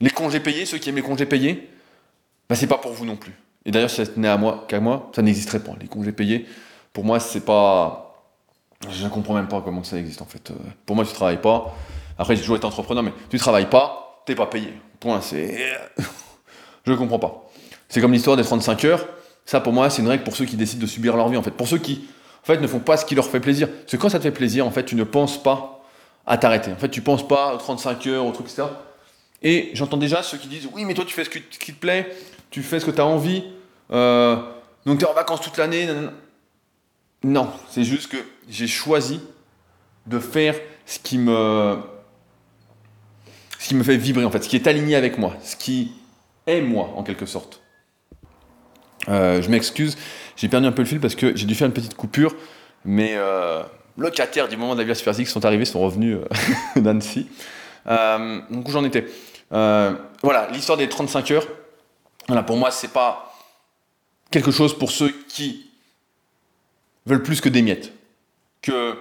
Les congés payés, ceux qui aiment les congés payés, bah, c'est pas pour vous non plus. Et d'ailleurs, si ça tenait à moi, qu'à moi, ça n'existerait pas. Les congés payés, pour moi, c'est pas. Je ne comprends même pas comment ça existe en fait. Euh, pour moi, tu travailles pas. Après, j'ai toujours été entrepreneur, mais tu travailles pas, t'es pas payé. Point, c'est. je comprends pas. C'est comme l'histoire des 35 heures. Ça, pour moi, c'est une règle pour ceux qui décident de subir leur vie en fait. Pour ceux qui, en fait, ne font pas ce qui leur fait plaisir. Parce que quand ça te fait plaisir, en fait, tu ne penses pas à t'arrêter. En fait, tu penses pas aux 35 heures, aux trucs, etc. Et j'entends déjà ceux qui disent Oui, mais toi, tu fais ce qui te plaît, tu fais ce que tu as envie, euh, donc tu es en vacances toute l'année. Non, c'est juste que j'ai choisi de faire ce qui me ce qui me fait vibrer en fait, ce qui est aligné avec moi, ce qui est moi en quelque sorte. Euh, je m'excuse, j'ai perdu un peu le fil parce que j'ai dû faire une petite coupure, mais euh, locataires du moment de la vie qui sont arrivés, sont revenus euh, d'Annecy. donc où j'en étais Voilà, l'histoire des 35 heures. Voilà, pour moi, c'est pas quelque chose pour ceux qui veulent plus que des miettes. Que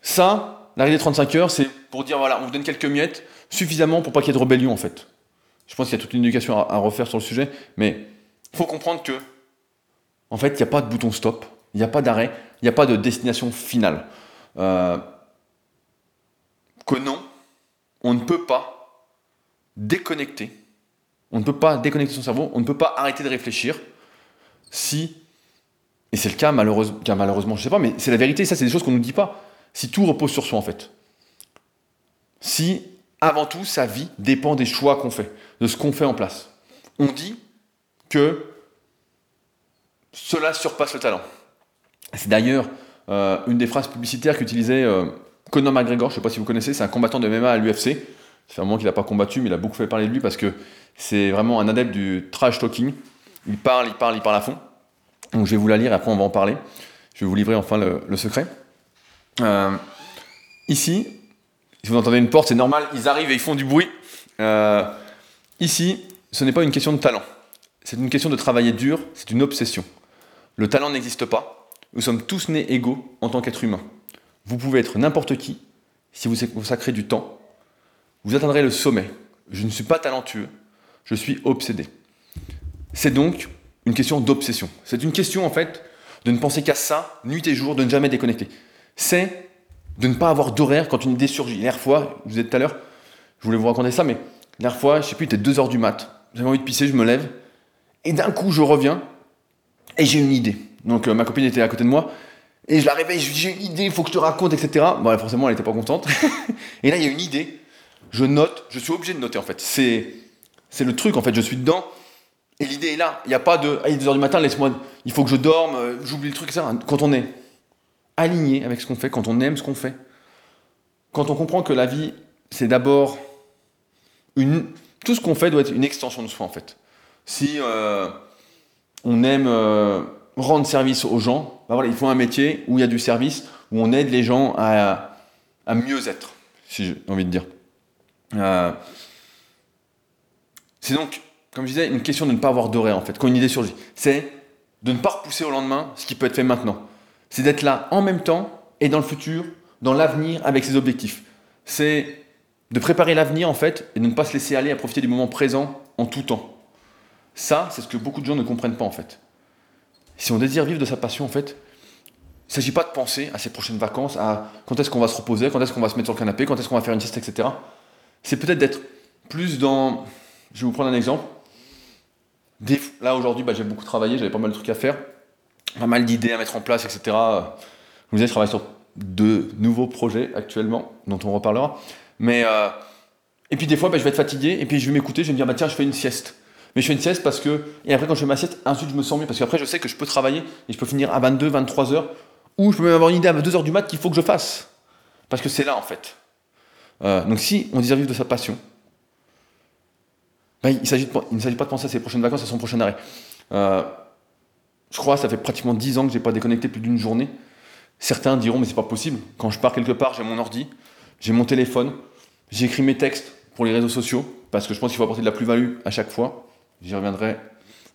ça, l'arrivée des 35 heures, c'est pour dire voilà, on vous donne quelques miettes, suffisamment pour pas qu'il y ait de rébellion en fait. Je pense qu'il y a toute une éducation à, refaire sur le sujet, mais faut comprendre que, en fait, il n'y a pas de bouton stop, il n'y a pas d'arrêt, il n'y a pas de destination finale. Euh, que non, on ne peut pas déconnecter on ne peut pas déconnecter son cerveau, on ne peut pas arrêter de réfléchir si, et c'est le cas malheureusement, malheureusement, je sais pas, mais c'est la vérité, ça c'est des choses qu'on ne nous dit pas, si tout repose sur soi en fait. Si, avant tout, sa vie dépend des choix qu'on fait, de ce qu'on fait en place. On dit que cela surpasse le talent. C'est d'ailleurs euh, une des phrases publicitaires qu'utilisait euh, Conor McGregor, je ne sais pas si vous connaissez, c'est un combattant de MMA à l'UFC. C'est un moment qu'il n'a pas combattu, mais il a beaucoup fait parler de lui parce que c'est vraiment un adepte du trash talking. Il parle, il parle, il parle à fond. Donc je vais vous la lire et après on va en parler. Je vais vous livrer enfin le, secret. Euh, ici, si vous entendez une porte, c'est normal, ils arrivent et ils font du bruit. Euh, ici, ce n'est pas une question de talent. C'est une question de travailler dur, c'est une obsession. Le talent n'existe pas. Nous sommes tous nés égaux en tant qu'êtres humains. Vous pouvez être n'importe qui si vous consacrez du temps. Vous atteindrez le sommet. Je ne suis pas talentueux, je suis obsédé. C'est donc une question d'obsession. C'est une question en fait de ne penser qu'à ça, nuit et jour, de ne jamais déconnecter. C'est de ne pas avoir d'horaire quand une idée surgit. L'air fois, vous êtes tout à l'heure, je voulais vous raconter ça, mais l'air fois, je sais plus, il était 2h du mat. J'avais envie de pisser, je me lève, et d'un coup, je reviens, et j'ai une idée. Donc euh, ma copine était à côté de moi, et je la réveille, je j'ai une idée, il faut que je te raconte, etc. Bon, forcément, elle n'était pas contente. et là, il y a une idée, je note, je suis obligé de noter en fait. C'est, c'est le truc en fait, je suis dedans, et l'idée est là. Il n'y a pas de, il est 2h du matin, laisse-moi, il faut que je dorme, euh, j'oublie le truc, etc. Quand on est aligné avec ce qu'on fait, quand on aime ce qu'on fait, quand on comprend que la vie, c'est d'abord une. Tout ce qu'on fait doit être une extension de soi en fait. Si euh, on aime euh, rendre service aux gens, bah voilà, il faut un métier où il y a du service, où on aide les gens à, mieux être, si j'ai envie de dire. Euh, c'est donc, comme je disais, une question de ne pas avoir d'horaire en fait, quand une idée surgit. C'est de ne pas repousser au lendemain ce qui peut être fait maintenant. C'est d'être là en même temps et dans le futur, dans l'avenir avec ses objectifs. C'est de préparer l'avenir en fait et de ne pas se laisser aller à profiter du moment présent en tout temps. Ça, c'est ce que beaucoup de gens ne comprennent pas en fait. Si on désire vivre de sa passion en fait, il ne s'agit pas de penser à ses prochaines vacances, à quand est-ce qu'on va se reposer, quand est-ce qu'on va se mettre sur le canapé, quand est-ce qu'on va faire une sieste, etc. C'est peut-être d'être plus dans... Je vais vous prendre un exemple. Là aujourd'hui, bah, j'ai beaucoup travaillé, j'avais pas mal de trucs à faire, pas mal d'idées à mettre en place, etc. Je vous disais, je travaille sur deux nouveaux projets actuellement, dont on reparlera. Mais euh, et puis des fois, bah, je vais être fatigué, et puis je vais m'écouter, je vais me dire, bah, tiens, je fais une sieste. Mais je fais une sieste parce que, et après quand je fais ma sieste, ensuite je me sens mieux, parce qu'après je sais que je peux travailler, et je peux finir à 22, 23 heures, ou je peux même avoir une idée à 2 heures du mat qu'il faut que je fasse. Parce que c'est là en fait. Euh, donc si on désire vivre de sa passion, bah, il, ne s'agit pas de penser à ses prochaines vacances, à son prochain arrêt. Euh, je crois, ça fait pratiquement 10 ans que je n'ai pas déconnecté plus d'une journée. Certains diront, mais c'est pas possible. Quand je pars quelque part, j'ai mon ordi, j'ai mon téléphone, j'écris mes textes pour les réseaux sociaux, parce que je pense qu'il faut apporter de la plus-value à chaque fois. J'y reviendrai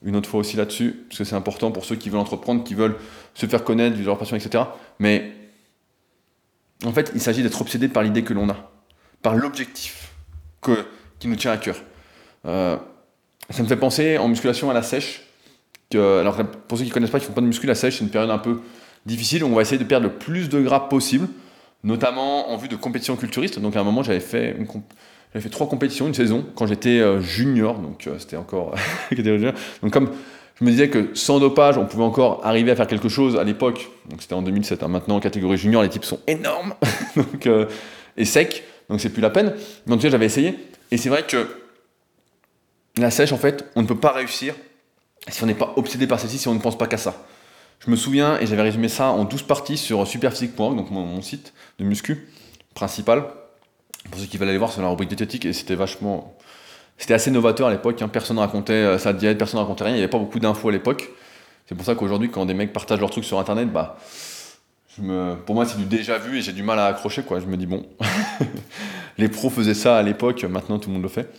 une autre fois aussi là-dessus, parce que c'est important pour ceux qui veulent entreprendre, qui veulent se faire connaître, vivre leur passion, etc. Mais en fait, il s'agit d'être obsédé par l'idée que l'on a, par l'objectif qui nous tient à cœur. Euh, ça me fait penser en musculation à la sèche. Alors pour ceux qui ne connaissent pas, qui font pas de muscu, la sèche, c'est une période un peu difficile on va essayer de perdre le plus de gras possible, notamment en vue de compétition culturiste. Donc à un moment, j'avais fait j'avais fait trois compétitions une saison quand j'étais euh, junior, donc euh, c'était encore Donc comme je me disais que sans dopage, on pouvait encore arriver à faire quelque chose à l'époque. Donc c'était en 2007. Hein. Maintenant, en catégorie junior, les types sont énormes euh, et secs, donc c'est plus la peine. Mais en tout cas, j'avais essayé. Et c'est vrai que la sèche, en fait, on ne peut pas réussir si on n'est pas obsédé par celle-ci, si on ne pense pas qu'à ça. Je me souviens, et j'avais résumé ça en 12 parties sur superphysique.org, donc mon site de muscu principal pour ceux qui veulent aller voir sur la rubrique diététique, et c'était vachement. C'était assez novateur à l'époque, hein. personne racontait euh, sa diète, personne racontait rien, il n'y avait pas beaucoup d'infos à l'époque. C'est pour ça qu'aujourd'hui, quand des mecs partagent leurs trucs sur internet, bah, pour moi, c'est du déjà vu et j'ai du mal à accrocher. Quoi. Je me dis, bon, les pros faisaient ça à l'époque, maintenant tout le monde le fait.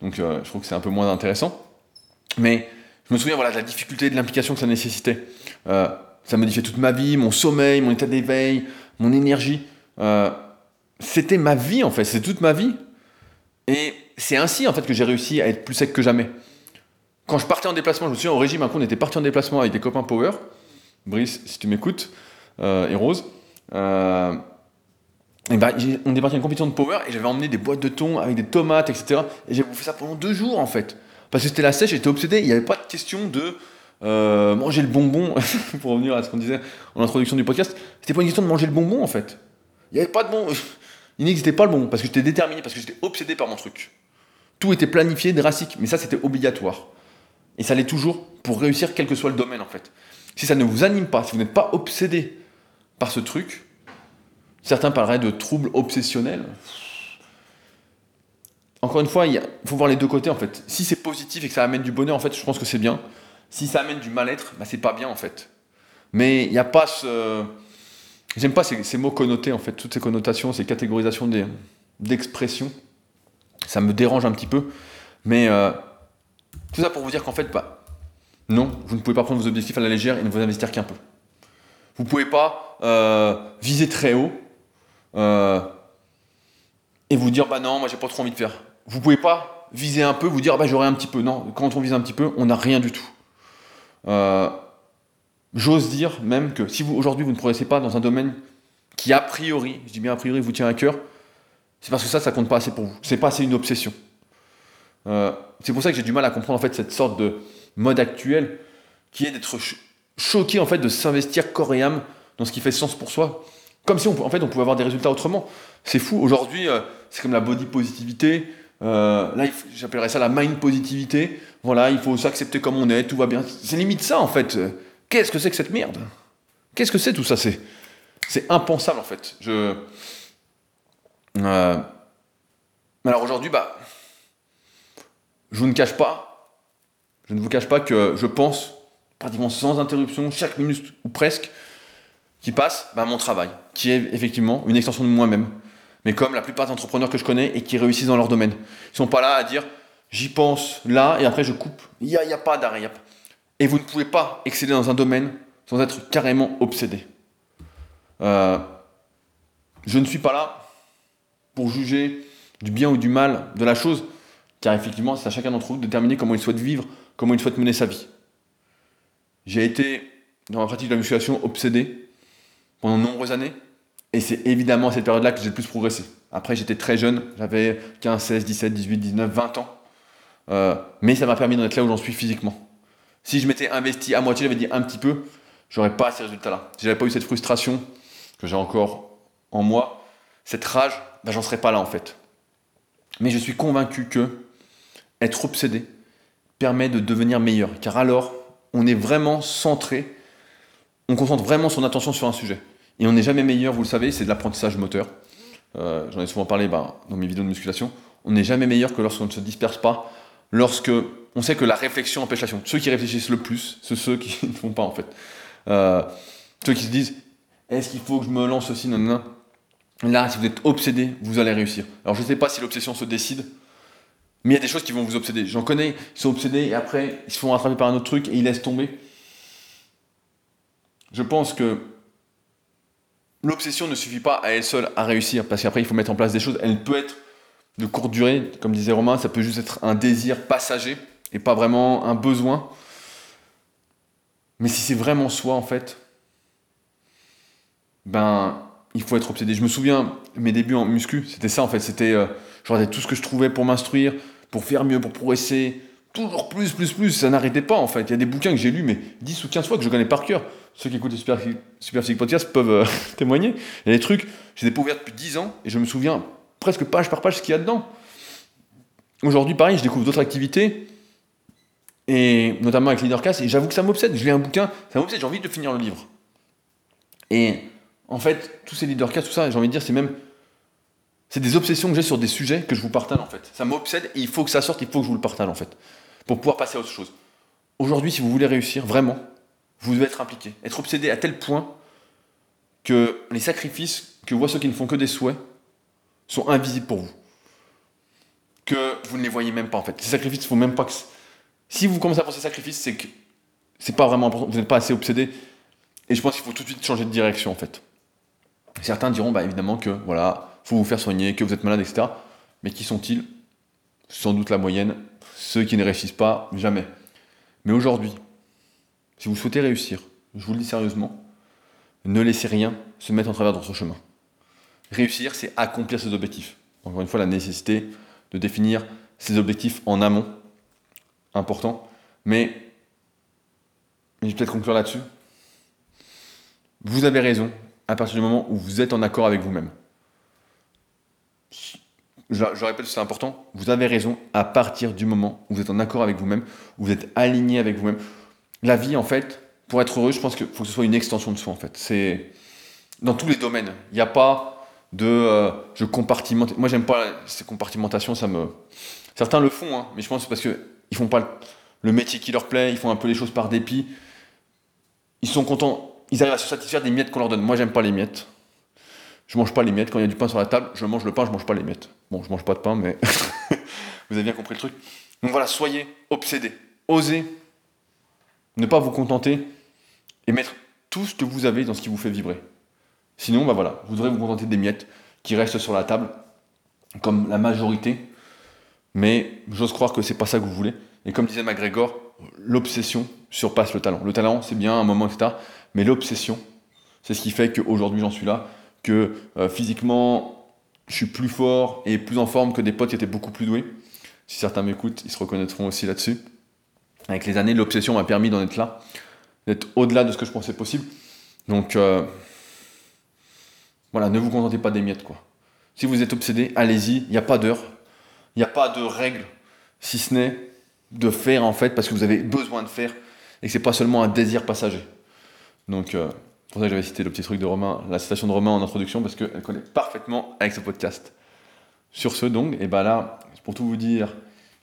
Donc euh, je trouve que c'est un peu moins intéressant. Mais je me souviens voilà, de la difficulté de l'implication que ça nécessitait. Euh, ça modifiait toute ma vie, mon sommeil, mon état d'éveil, mon énergie. Euh, c'était ma vie en fait, c'est toute ma vie. Et c'est ainsi en fait que j'ai réussi à être plus sec que jamais. Quand je partais en déplacement, je me souviens au régime, un coup on était parti en déplacement avec des copains Power, Brice, si tu m'écoutes, euh, et Rose. Et ben, on est parti en compétition de Power et j'avais emmené des boîtes de thon avec des tomates, etc. Et j'ai bouffé ça pendant deux jours en fait. Parce que c'était la sèche, j'étais obsédé, il n'y avait pas de question de euh, manger le bonbon, pour revenir à ce qu'on disait en introduction du podcast, c'était pas une question de manger le bonbon en fait. Il n'y pas de bon il n'existait pas le bon, parce que j'étais déterminé, parce que j'étais obsédé par mon truc. Tout était planifié, drastique, mais ça c'était obligatoire. Et ça l'est toujours pour réussir quel que soit le domaine en fait. Si ça ne vous anime pas, si vous n'êtes pas obsédé par ce truc, certains parleraient de troubles obsessionnels. Encore une fois, il faut voir les deux côtés en fait. Si c'est positif et que ça amène du bonheur, en fait, je pense que c'est bien. Si ça amène du mal-être, bah, c'est pas bien en fait. Mais il n'y a pas ce. J'aime pas ces, mots connotés, en fait, toutes ces connotations, ces catégorisations d'expression. ça me dérange un petit peu. Mais euh, tout ça pour vous dire qu'en fait, bah, non, vous ne pouvez pas prendre vos objectifs à la légère et ne vous investir qu'un peu. Vous ne pouvez pas euh, viser très haut euh, et vous dire, bah non, moi j'ai pas trop envie de faire. Vous ne pouvez pas viser un peu, vous dire, bah j'aurai un petit peu. Non, quand on vise un petit peu, on n'a rien du tout. J'ose dire même que si vous aujourd'hui vous ne progressez pas dans un domaine qui a priori, je dis bien a priori, vous tient à cœur, c'est parce que ça, ça compte pas assez pour vous. C'est pas assez une obsession. Euh, c'est pour ça que j'ai du mal à comprendre en fait cette sorte de mode actuel qui est d'être choqué en fait de s'investir corps et âme dans ce qui fait sens pour soi, comme si on, en fait on pouvait avoir des résultats autrement. C'est fou. Aujourd'hui, euh, c'est comme la body positivité. Euh, là, j'appellerais ça la mind positivité. Voilà, il faut s'accepter comme on est, tout va bien. C'est limite ça en fait. Qu'est-ce que c'est que cette merde? Qu'est-ce que c'est tout ça? C'est c'est impensable en fait. Je euh... alors aujourd'hui, bah, je vous ne cache pas, je ne vous cache pas que je pense pratiquement sans interruption, chaque minute ou presque, qui passe, bah, mon travail, qui est effectivement une extension de moi-même. Mais comme la plupart des entrepreneurs que je connais et qui réussissent dans leur domaine. Ils sont pas là à dire j'y pense là et après je coupe. Il n'y a, a, pas d'arrêt. Et vous ne pouvez pas exceller dans un domaine sans être carrément obsédé. Euh, je ne suis pas là pour juger du bien ou du mal de la chose, car effectivement, c'est à chacun d'entre vous de déterminer comment il souhaite vivre, comment il souhaite mener sa vie. J'ai été, dans la pratique de la musculation, obsédé pendant de nombreuses années, et c'est évidemment à cette période-là que j'ai le plus progressé. Après, j'étais très jeune, j'avais 15, 16, 17, 18, 19, 20 ans, euh, mais ça m'a permis d'en être là où j'en suis physiquement. Si je m'étais investi à moitié, j'avais dit un petit peu, j'aurais pas ces résultats-là. Si j'avais pas eu cette frustration que j'ai encore en moi, cette rage, ben, j'en serais pas là en fait. Mais je suis convaincu que être obsédé permet de devenir meilleur, car alors on est vraiment centré, on concentre vraiment son attention sur un sujet. Et on n'est jamais meilleur, vous le savez, c'est de l'apprentissage moteur. Euh, j'en ai souvent parlé ben, dans mes vidéos de musculation. On n'est jamais meilleur que lorsqu'on ne se disperse pas, lorsque on sait que la réflexion empêche l'action. Ceux qui réfléchissent le plus, c'est ceux qui ne font pas en fait. Euh, ceux qui se disent est-ce qu'il faut que je me lance aussi non, non. Là, si vous êtes obsédé, vous allez réussir. Alors je ne sais pas si l'obsession se décide, mais il y a des choses qui vont vous obséder. J'en connais, ils sont obsédés et après ils se font rattraper par un autre truc et ils laissent tomber. Je pense que l'obsession ne suffit pas à elle seule à réussir, parce qu'après il faut mettre en place des choses. Elle peut être de courte durée, comme disait Romain, ça peut juste être un désir passager et pas vraiment un besoin. Mais si c'est vraiment soi, en fait, ben, il faut être obsédé. Je me souviens, mes débuts en muscu, c'était ça, en fait. C'était, euh, je regardais tout ce que je trouvais pour m'instruire, pour faire mieux, pour progresser. Toujours plus, plus, plus. Ça n'arrêtait pas, en fait. Il y a des bouquins que j'ai lus, mais 10 ou 15 fois que je connais par cœur. Ceux qui écoutent les Super, Super Podcast peuvent euh, témoigner. Il y a des trucs, j'ai découvert depuis 10 ans, et je me souviens presque page par page ce qu'il y a dedans. Aujourd'hui, pareil, je découvre d'autres activités, et notamment avec Leadercast, et j'avoue que ça m'obsède. Je lis un bouquin, ça m'obsède, j'ai envie de finir le livre. Et en fait, tous ces Leadercast, tout ça, j'ai envie de dire, c'est même. C'est des obsessions que j'ai sur des sujets que je vous partage en fait. Ça m'obsède et il faut que ça sorte, il faut que je vous le partage en fait. Pour pouvoir passer à autre chose. Aujourd'hui, si vous voulez réussir, vraiment, vous devez être impliqué. Être obsédé à tel point que les sacrifices que voient ceux qui ne font que des souhaits sont invisibles pour vous. Que vous ne les voyez même pas en fait. Ces sacrifices, il faut même pas que. Si vous commencez à penser sacrifices, c'est que c'est pas vraiment important, vous n'êtes pas assez obsédé. Et je pense qu'il faut tout de suite changer de direction en fait. Certains diront bah, évidemment que voilà, faut vous faire soigner, que vous êtes malade, etc. Mais qui sont-ils? Sans doute la moyenne, ceux qui ne réussissent pas jamais. Mais aujourd'hui, si vous souhaitez réussir, je vous le dis sérieusement, ne laissez rien se mettre en travers de votre chemin. Réussir, c'est accomplir ses objectifs. Encore une fois, la nécessité de définir ses objectifs en amont, important. Mais, je vais peut-être conclure là-dessus. Vous avez raison à partir du moment où vous êtes en accord avec vous-même. Je, je, répète, c'est important. Vous avez raison à partir du moment où vous êtes en accord avec vous-même, où vous êtes aligné avec vous-même. La vie, en fait, pour être heureux, je pense qu'il faut que ce soit une extension de soi, en fait. C'est dans tous les domaines. Il n'y a pas de euh, je compartimente. Moi, j'aime pas ces compartimentations, ça me. Certains le font, hein, mais je pense que c'est parce qu'ils font pas le, métier qui leur plaît, ils font un peu les choses par dépit. Ils sont contents ils arrivent à se satisfaire des miettes qu'on leur donne. Moi, j'aime pas les miettes. Je mange pas les miettes. Quand il y a du pain sur la table, je mange le pain, je mange pas les miettes. Bon, je mange pas de pain, mais vous avez bien compris le truc. Donc voilà, soyez obsédés. Osez ne pas vous contenter et mettre tout ce que vous avez dans ce qui vous fait vibrer. Sinon, bah voilà, vous devrez vous contenter des miettes qui restent sur la table, comme la majorité. Mais j'ose croire que c'est pas ça que vous voulez. Et comme disait McGregor, l'obsession surpasse le talent. Le talent, c'est bien un moment, etc. Mais l'obsession, c'est ce qui fait qu'aujourd'hui j'en suis là, que euh, physiquement, je suis plus fort et plus en forme que des potes qui étaient beaucoup plus doués. Si certains m'écoutent, ils se reconnaîtront aussi là-dessus. Avec les années, l'obsession m'a permis d'en être là, d'être au-delà de ce que je pensais possible. Donc, euh, voilà, ne vous contentez pas des miettes, quoi. Si vous êtes obsédé, allez-y, il n'y a pas d'heure, il n'y a pas de règle, si ce n'est de faire en fait parce que vous avez besoin de faire et que c'est pas seulement un désir passager. Donc, euh, pour ça que j'avais cité le petit truc de Romain, la citation de Romain en introduction parce qu'elle connaît parfaitement avec ce podcast. Sur ce, donc, et ben là, pour tout vous dire,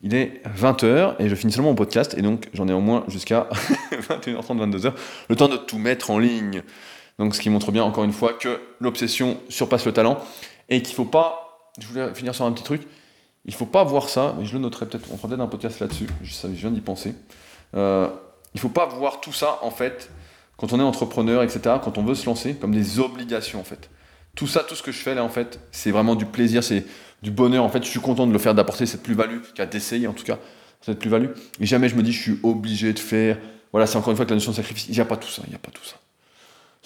il est 20h et je finis seulement mon podcast et donc j'en ai au moins jusqu'à 21h30, 22h, le temps de tout mettre en ligne. Donc ce qui montre bien encore une fois que l'obsession surpasse le talent et qu'il ne faut pas, je voulais finir sur un petit truc, il ne faut pas voir ça, mais je le noterai peut-être, on fera peut-être un podcast là-dessus, je, viens d'y penser. Euh, il faut pas voir tout ça en fait, quand on est entrepreneur, etc., quand on veut se lancer, comme des obligations en fait. Tout ça, tout ce que je fais là en fait, c'est vraiment du plaisir, c'est du bonheur. En fait, je suis content de le faire, d'apporter cette plus-value, d'essayer en tout cas, cette plus-value. Et jamais je me dis, je suis obligé de faire. Voilà, c'est encore une fois que la notion de sacrifice. Il n'y a pas tout ça, il n'y a pas tout ça.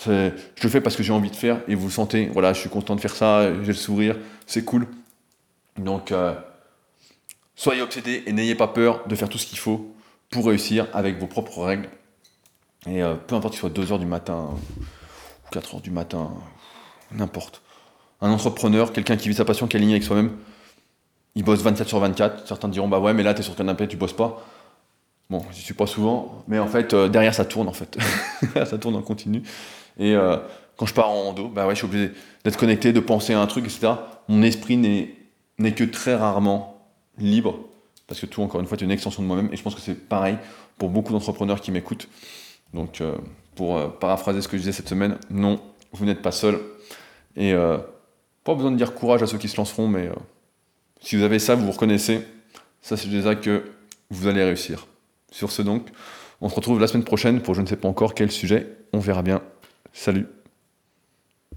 Je le fais parce que j'ai envie de faire et vous le sentez. Voilà, je suis content de faire ça, j'ai le sourire, c'est cool. Donc, euh, soyez obsédés et n'ayez pas peur de faire tout ce qu'il faut pour réussir avec vos propres règles. Et euh, peu importe qu'il soit 2h du matin ou 4h du matin, n'importe un entrepreneur, quelqu'un qui vit sa passion, qui est aligné avec soi-même, il bosse 24 sur 24. Certains diront, bah ouais, mais là, tu es sur le canapé, tu bosses pas. Bon, je suis pas souvent, mais en fait, euh, derrière, ça tourne, en fait. ça tourne en continu. Et euh, quand je pars en rando, bah ouais, je suis obligé d'être connecté, de penser à un truc, etc. Mon esprit n'est que très rarement libre, parce que tout, encore une fois, est une extension de moi-même. Et je pense que c'est pareil pour beaucoup d'entrepreneurs qui m'écoutent. Donc, euh, pour paraphraser ce que je disais cette semaine, non, vous n'êtes pas seul. Et pas besoin de dire courage à ceux qui se lanceront, mais euh, si vous avez ça, vous vous reconnaissez, ça c'est déjà que vous allez réussir. Sur ce donc, on se retrouve la semaine prochaine pour je ne sais pas encore quel sujet, on verra bien. Salut